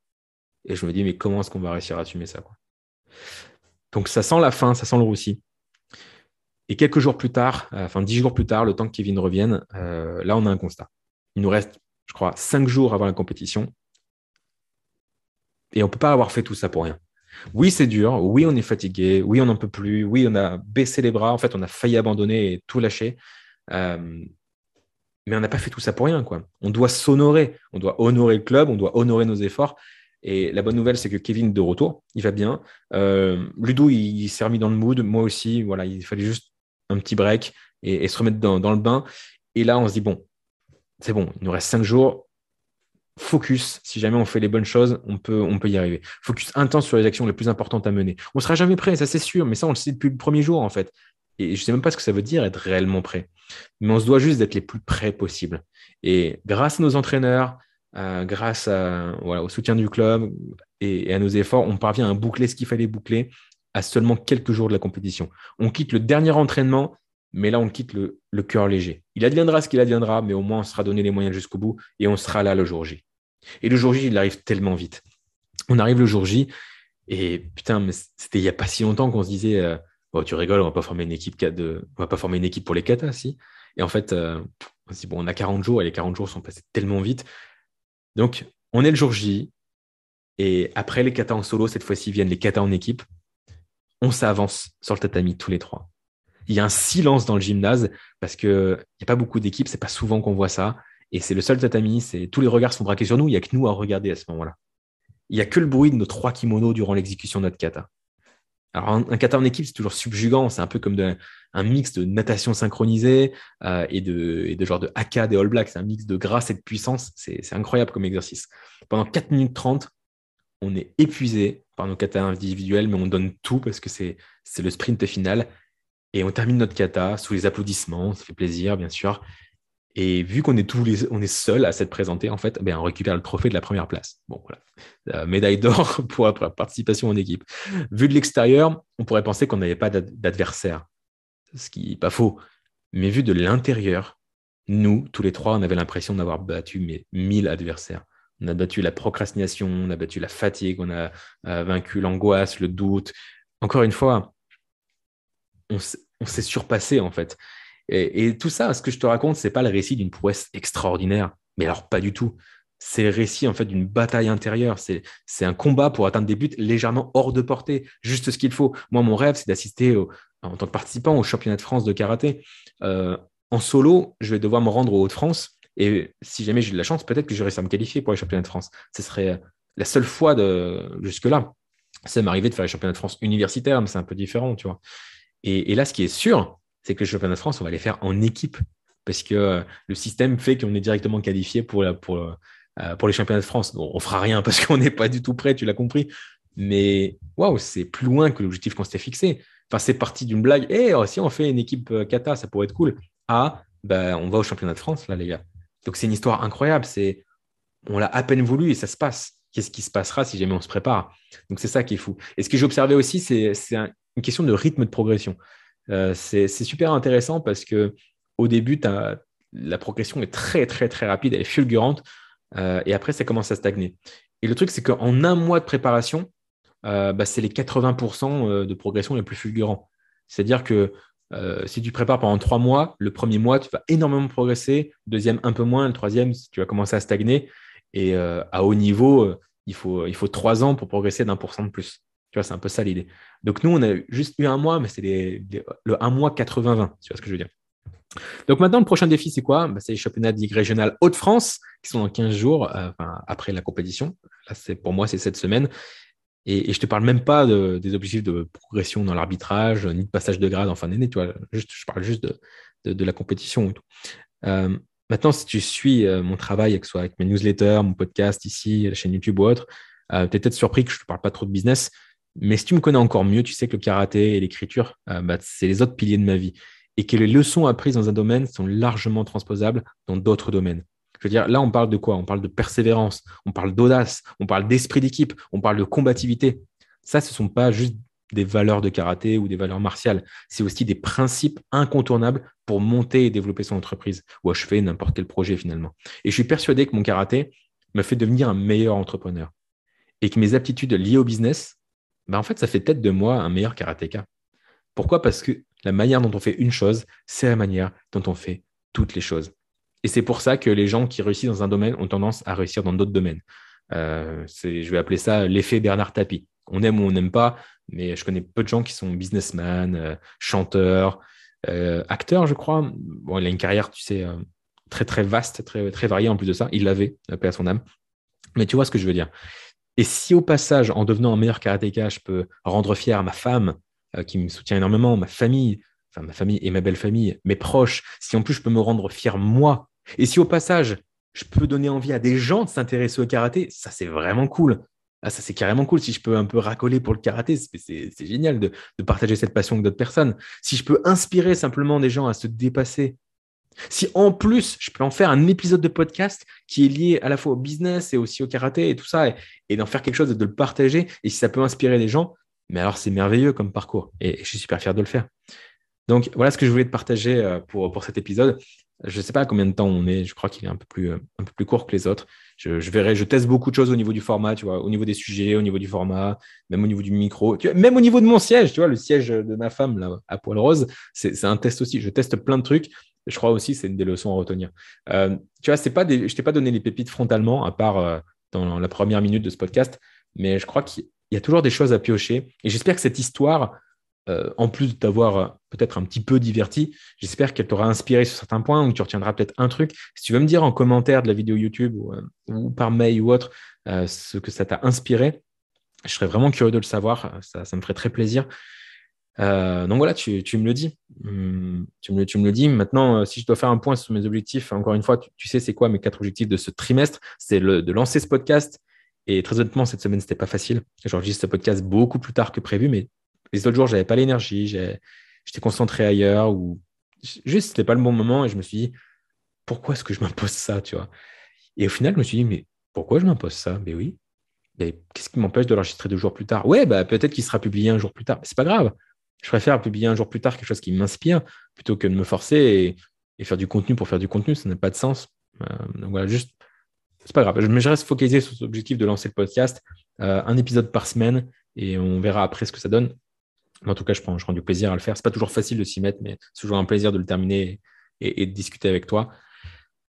Et je me dis, mais comment est-ce qu'on va réussir à assumer ça Donc, ça sent la fin, ça sent le roussi. Et quelques jours plus tard, euh, enfin dix jours plus tard, le temps que Kevin revienne, euh, là, on a un constat. Il nous reste, je crois, cinq jours avant la compétition. Et on ne peut pas avoir fait tout ça pour rien. Oui, c'est dur. Oui, on est fatigué. Oui, on n'en peut plus. Oui, on a baissé les bras. En fait, on a failli abandonner et tout lâcher. Euh, mais on n'a pas fait tout ça pour rien. Quoi. On doit s'honorer. On doit honorer le club. On doit honorer nos efforts. Et la bonne nouvelle, c'est que Kevin de retour. Il va bien. Ludo, il, il s'est remis dans le mood. Moi aussi. Voilà, il fallait juste un petit break et, se remettre dans, le bain. Et là, on se dit, bon, c'est bon, il nous reste cinq jours. Focus, si jamais on fait les bonnes choses, on peut, on peut y arriver. Focus intense sur les actions les plus importantes à mener. On sera jamais prêt, ça c'est sûr, mais ça on le sait depuis le premier jour en fait. Et je ne sais même pas ce que ça veut dire être réellement prêt. Mais on se doit juste d'être les plus prêts possible. Et grâce à nos entraîneurs, euh, grâce au soutien du club et, et, à nos efforts, on parvient à boucler ce qu'il fallait boucler à seulement quelques jours de la compétition. On quitte le dernier entraînement, mais là, on quitte le, cœur léger. Il adviendra ce qu'il adviendra, mais au moins, on sera donné les moyens jusqu'au bout et on sera là le jour J. Et le jour J, il arrive tellement vite. On arrive le jour J, et putain, mais c'était il n'y a pas si longtemps qu'on se disait euh, oh, Tu rigoles, on va pas former une équipe va pas former une équipe pour les katas, si. Et en fait, euh, Bon, on a 40 jours et les 40 jours sont passés tellement vite. Donc, on est le jour J, et après les katas en solo, cette fois-ci viennent les katas en équipe on s'avance sur le tatami tous les trois. Il y a un silence dans le gymnase parce qu'il n'y a pas beaucoup d'équipes, c'est pas souvent qu'on voit ça. Et c'est le seul tatami, c'est tous les regards sont braqués sur nous, il n'y a que nous à regarder à ce moment-là. Il n'y a que le bruit de nos trois kimonos durant l'exécution de notre kata. Alors, un, kata en équipe, c'est toujours subjugant, c'est un peu comme un mix de natation synchronisée euh, et, de, genre de haka des All Blacks, c'est un mix de grâce et de puissance, c'est incroyable comme exercice. Pendant 4 minutes 30, on est épuisé par nos katas individuels, mais on donne tout parce que c'est le sprint final. Et on termine notre kata sous les applaudissements, ça fait plaisir, bien sûr. Et vu qu'on est tous les, on est seul à s'être présenté, en fait, ben, on récupère le trophée de la première place. Bon, voilà. médaille d'or pour la participation en équipe. Vu de l'extérieur, on pourrait penser qu'on n'avait pas d'adversaire, ce qui n'est pas faux. Mais vu de l'intérieur, nous, tous les trois, on avait l'impression d'avoir battu mais, 1000 adversaires. On a battu la procrastination, on a battu la fatigue, on a vaincu l'angoisse, le doute. Encore une fois, on, s'est surpassé en fait. Et, tout ça, ce que je te raconte, c'est pas le récit d'une prouesse extraordinaire, mais alors pas du tout. C'est le récit en fait d'une bataille intérieure. C'est un combat pour atteindre des buts légèrement hors de portée, juste ce qu'il faut. Moi, mon rêve, c'est d'assister en tant que participant au championnat de France de karaté. Euh, en solo, je vais devoir me rendre aux Hauts-de-France. Et si jamais j'ai de la chance, peut-être que réussi à me qualifier pour les championnats de France. Ce serait la seule fois de jusque-là. Ça m'est arrivé de faire les championnats de France universitaires, mais c'est un peu différent, tu vois. Et, là, ce qui est sûr, c'est que les championnats de France, on va les faire en équipe parce que euh, le système fait qu'on est directement qualifié pour, euh, pour les championnats de France. Bon, on fera rien parce qu'on n'est pas du tout prêt, tu l'as compris. Mais waouh, c'est plus loin que l'objectif qu'on s'était fixé. Enfin, c'est parti d'une blague. Eh, si on fait une équipe euh, kata, ça pourrait être cool. Ah, ben, on va au championnat de France, là, les gars. Donc, c'est une histoire incroyable. On l'a à peine voulu et ça se passe. Qu'est-ce qui se passera si jamais on se prépare? Donc, c'est ça qui est fou. Et ce que j'ai observé aussi, c'est, une question de rythme de progression. Euh, c'est, super intéressant parce que au début, la progression est très, très, très rapide, elle est fulgurante. Euh, et après, ça commence à stagner. Et le truc, c'est qu'en un mois de préparation, euh, bah, c'est les 80% de progression les plus fulgurants. C'est-à-dire que euh, si tu prépares pendant trois mois, le premier mois, tu vas énormément progresser, le deuxième un peu moins, le troisième, tu vas commencer à stagner. Et euh, à haut niveau, euh, il, faut, il faut trois ans pour progresser d'un pour cent de plus. Tu vois, c'est un peu ça l'idée. Donc nous, on a juste eu un mois, mais c'est le un mois 80-20, tu vois ce que je veux dire? Donc maintenant, le prochain défi, c'est quoi? Bah, C'est les championnats de Ligue régionale Hauts-de-France, qui sont dans 15 jours, après la compétition. Pour moi, c'est cette semaine. Et, je je te parle même pas des objectifs de progression dans l'arbitrage, ni de passage de grade en fin d'année, tu vois. Juste, je parle juste de, la compétition et. Euh, maintenant, si tu suis euh, mon travail, que ce soit avec mes newsletters, mon podcast ici, la chaîne YouTube ou autre, euh, tu es peut-être surpris que je ne te parle pas trop de business. Mais si tu me connais encore mieux, tu sais que le karaté et l'écriture, bah, c'est les autres piliers de ma vie. Et que les leçons apprises dans un domaine sont largement transposables dans d'autres domaines. Je veux dire, là, on parle de quoi? On parle de persévérance, on parle d'audace, on parle d'esprit d'équipe, on parle de combativité. Ça, ce ne sont pas juste des valeurs de karaté ou des valeurs martiales. C'est aussi des principes incontournables pour monter et développer son entreprise ou achever n'importe quel projet finalement. Et je suis persuadé que mon karaté m'a fait devenir un meilleur entrepreneur et que mes aptitudes liées au business, ben en fait, ça fait peut-être de moi un meilleur karatéka. Pourquoi? Parce que la manière dont on fait une chose, c'est la manière dont on fait toutes les choses. Et c'est pour ça que les gens qui réussissent dans un domaine ont tendance à réussir dans d'autres domaines. Euh, je vais appeler ça l'effet Bernard Tapie. On aime ou on n'aime pas, mais je connais peu de gens qui sont businessmen, euh, chanteurs, euh, acteurs, je crois. Bon, il a une carrière, tu sais, très très vaste, très très variée en plus de ça. Il l'avait, paix à son âme. Mais tu vois ce que je veux dire. Et si au passage, en devenant un meilleur karatéka, je peux rendre fier ma femme, qui me soutient énormément, ma famille, enfin ma famille et ma belle famille, mes proches, si en plus je peux me rendre fier moi et si au passage, je peux donner envie à des gens de s'intéresser au karaté, ça c'est vraiment cool. Ah, ça c'est carrément cool. Si je peux un peu racoler pour le karaté, c'est génial de, partager cette passion avec d'autres personnes. Si je peux inspirer simplement des gens à se dépasser. Si en plus, je peux en faire un épisode de podcast qui est lié à la fois au business et aussi au karaté et tout ça, et, d'en faire quelque chose et de le partager, et si ça peut inspirer des gens, mais alors c'est merveilleux comme parcours. Et, je suis super fier de le faire. Donc voilà ce que je voulais te partager euh, pour, pour cet épisode. Je ne sais pas combien de temps on est. Je crois qu'il est un peu plus, euh, un peu plus court que les autres. Je, verrai, je teste beaucoup de choses au niveau du format, tu vois, au niveau des sujets, au niveau du format, même au niveau du micro, même au niveau de mon siège, tu vois, le siège de ma femme là, à poil rose, c'est un test aussi. Je teste plein de trucs. Je crois aussi c'est des leçons à retenir. Euh, tu vois, pas je t'ai pas donné les pépites frontalement, à part euh, dans la première minute de ce podcast, mais je crois qu'il y a toujours des choses à piocher. Et j'espère que cette histoire euh, en plus d'avoir euh, peut-être un petit peu diverti, j'espère qu'elle t'aura inspiré sur certains points ou que tu retiendras peut-être un truc. Si tu veux me dire en commentaire de la vidéo YouTube ou, euh, par mail ou autre ce que ça t'a inspiré, je serais vraiment curieux de le savoir. Ça, me ferait très plaisir. donc voilà, tu, me le dis. Hum, tu, me, le dis. Maintenant, si je dois faire un point sur mes objectifs, encore une fois, tu, sais c'est quoi mes quatre objectifs de ce trimestre C'est de lancer ce podcast. Et très honnêtement, cette semaine, c'était pas facile. J'enregistre ce podcast beaucoup plus tard que prévu, mais les autres jours, j'avais pas l'énergie, j'étais concentré ailleurs ou juste c'était pas le bon moment et je me suis dit pourquoi est-ce que je m'impose ça, tu vois? Et au final, je me suis dit mais pourquoi je m'impose ça? Mais oui. qu'est-ce qui m'empêche de l'enregistrer deux jours plus tard? Ouais, bah peut-être qu'il sera publié un jour plus tard. Mais c'est pas grave. Je préfère publier un jour plus tard quelque chose qui m'inspire plutôt que de me forcer et, faire du contenu pour faire du contenu. Ça n'a pas de sens. Euh, donc voilà, juste c'est pas grave. Mais je reste focalisé sur l'objectif de lancer le podcast, euh, un épisode par semaine, et on verra après ce que ça donne. En tout cas, je prends, je du plaisir à le faire. C'est pas toujours facile de s'y mettre, mais c'est toujours un plaisir de le terminer et, de discuter avec toi.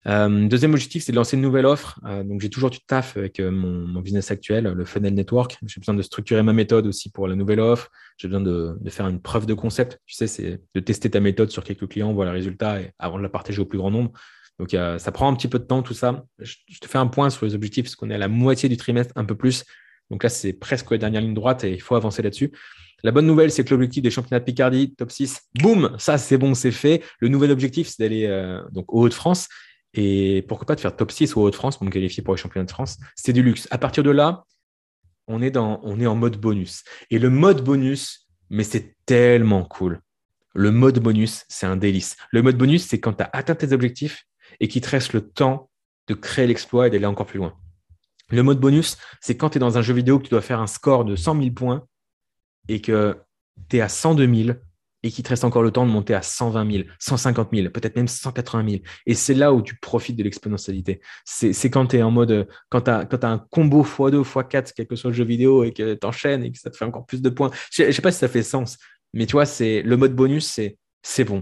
Euh, deuxième objectif, c'est de lancer une nouvelle offre. Euh, donc, j'ai toujours du taf avec euh, mon, business actuel, le Funnel Network. J'ai besoin de structurer ma méthode aussi pour la nouvelle offre. J'ai besoin de, faire une preuve de concept. Tu sais, c'est de tester ta méthode sur quelques clients, voir le résultat et avant de la partager au plus grand nombre. Donc, ça prend un petit peu de temps, tout ça. Je, te fais un point sur les objectifs parce qu'on est à la moitié du trimestre, un peu plus. Donc là, c'est presque la dernière ligne droite et il faut avancer là-dessus. La bonne nouvelle, c'est que l'objectif des championnats de Picardie, top 6, boum, ça c'est bon, c'est fait. Le nouvel objectif, c'est d'aller euh, au Hauts-de-France. Et pourquoi pas de faire top 6 au Hauts-de-France pour me qualifier pour les championnats de France? C'est du luxe. À partir de là, on est, on est en mode bonus. Et le mode bonus, mais c'est tellement cool. Le mode bonus, c'est un délice. Le mode bonus, c'est quand tu as atteint tes objectifs et qu'il te reste le temps de créer l'exploit et d'aller encore plus loin. Le mode bonus, c'est quand tu es dans un jeu vidéo que tu dois faire un score de 100 000 points et que tu es à 102 000 et qu'il te reste encore le temps de monter à 120 000, 150 000, peut-être même 180 000. Et c'est là où tu profites de l'exponentialité. C'est quand tu es en mode, quand tu as, un combo x2, x4, quel que soit le jeu vidéo, et que tu enchaînes et que ça te fait encore plus de points. Je ne sais pas si ça fait sens, mais tu vois, le mode bonus, c'est bon.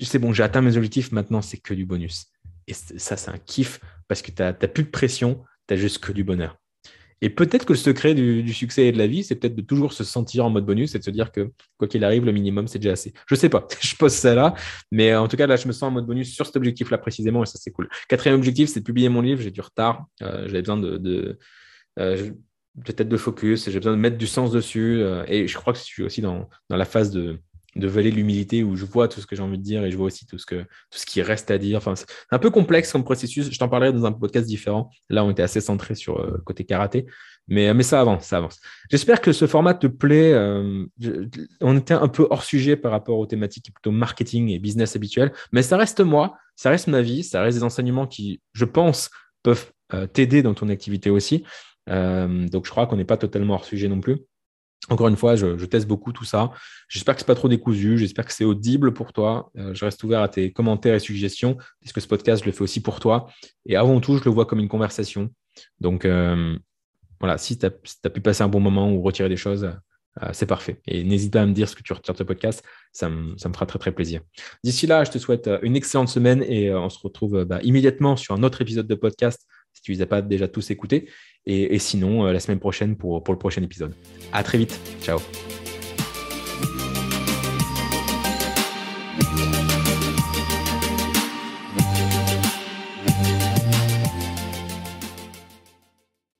C'est bon, j'ai atteint mes objectifs, maintenant c'est que du bonus. Et ça, c'est un kiff parce que tu n'as plus de pression, tu as juste que du bonheur. Et peut-être que le secret du, succès et de la vie, c'est peut-être de toujours se sentir en mode bonus et de se dire que quoi qu'il arrive, le minimum, c'est déjà assez. Je sais pas, je pose ça là, mais en tout cas, là, je me sens en mode bonus sur cet objectif-là précisément et ça, c'est cool. Quatrième objectif, c'est de publier mon livre. J'ai du retard, euh, j'avais besoin de, euh, peut-être de focus, j'ai besoin de mettre du sens dessus euh, et je crois que je suis aussi dans la phase de de valer l'humilité où je vois tout ce que j'ai envie de dire et je vois aussi tout ce, qui reste à dire. C'est un peu complexe comme processus. Je t'en parlerai dans un podcast différent. Là, on était assez centré sur le euh, côté karaté. Mais, mais ça avance, ça avance. J'espère que ce format te plaît. Euh, on était un peu hors sujet par rapport aux thématiques plutôt marketing et business habituelles. Mais ça reste moi, ça reste ma vie, ça reste des enseignements qui, je pense, peuvent euh, t'aider dans ton activité aussi. donc, je crois qu'on n'est pas totalement hors sujet non plus. Encore une fois, je, teste beaucoup tout ça. J'espère que ce n'est pas trop décousu. J'espère que c'est audible pour toi. Euh, je reste ouvert à tes commentaires et suggestions, puisque ce podcast, je le fais aussi pour toi. Et avant tout, je le vois comme une conversation. Donc, euh, voilà, si tu as, pu passer un bon moment ou retirer des choses, euh, c'est parfait. Et n'hésite pas à me dire ce que tu retires de ce podcast. Ça me, fera très, très plaisir. D'ici là, je te souhaite une excellente semaine et on se retrouve bah, immédiatement sur un autre épisode de podcast tu ne les as pas déjà tous écoutés. Et, sinon, euh, la semaine prochaine pour, pour le prochain épisode. À très vite. Ciao.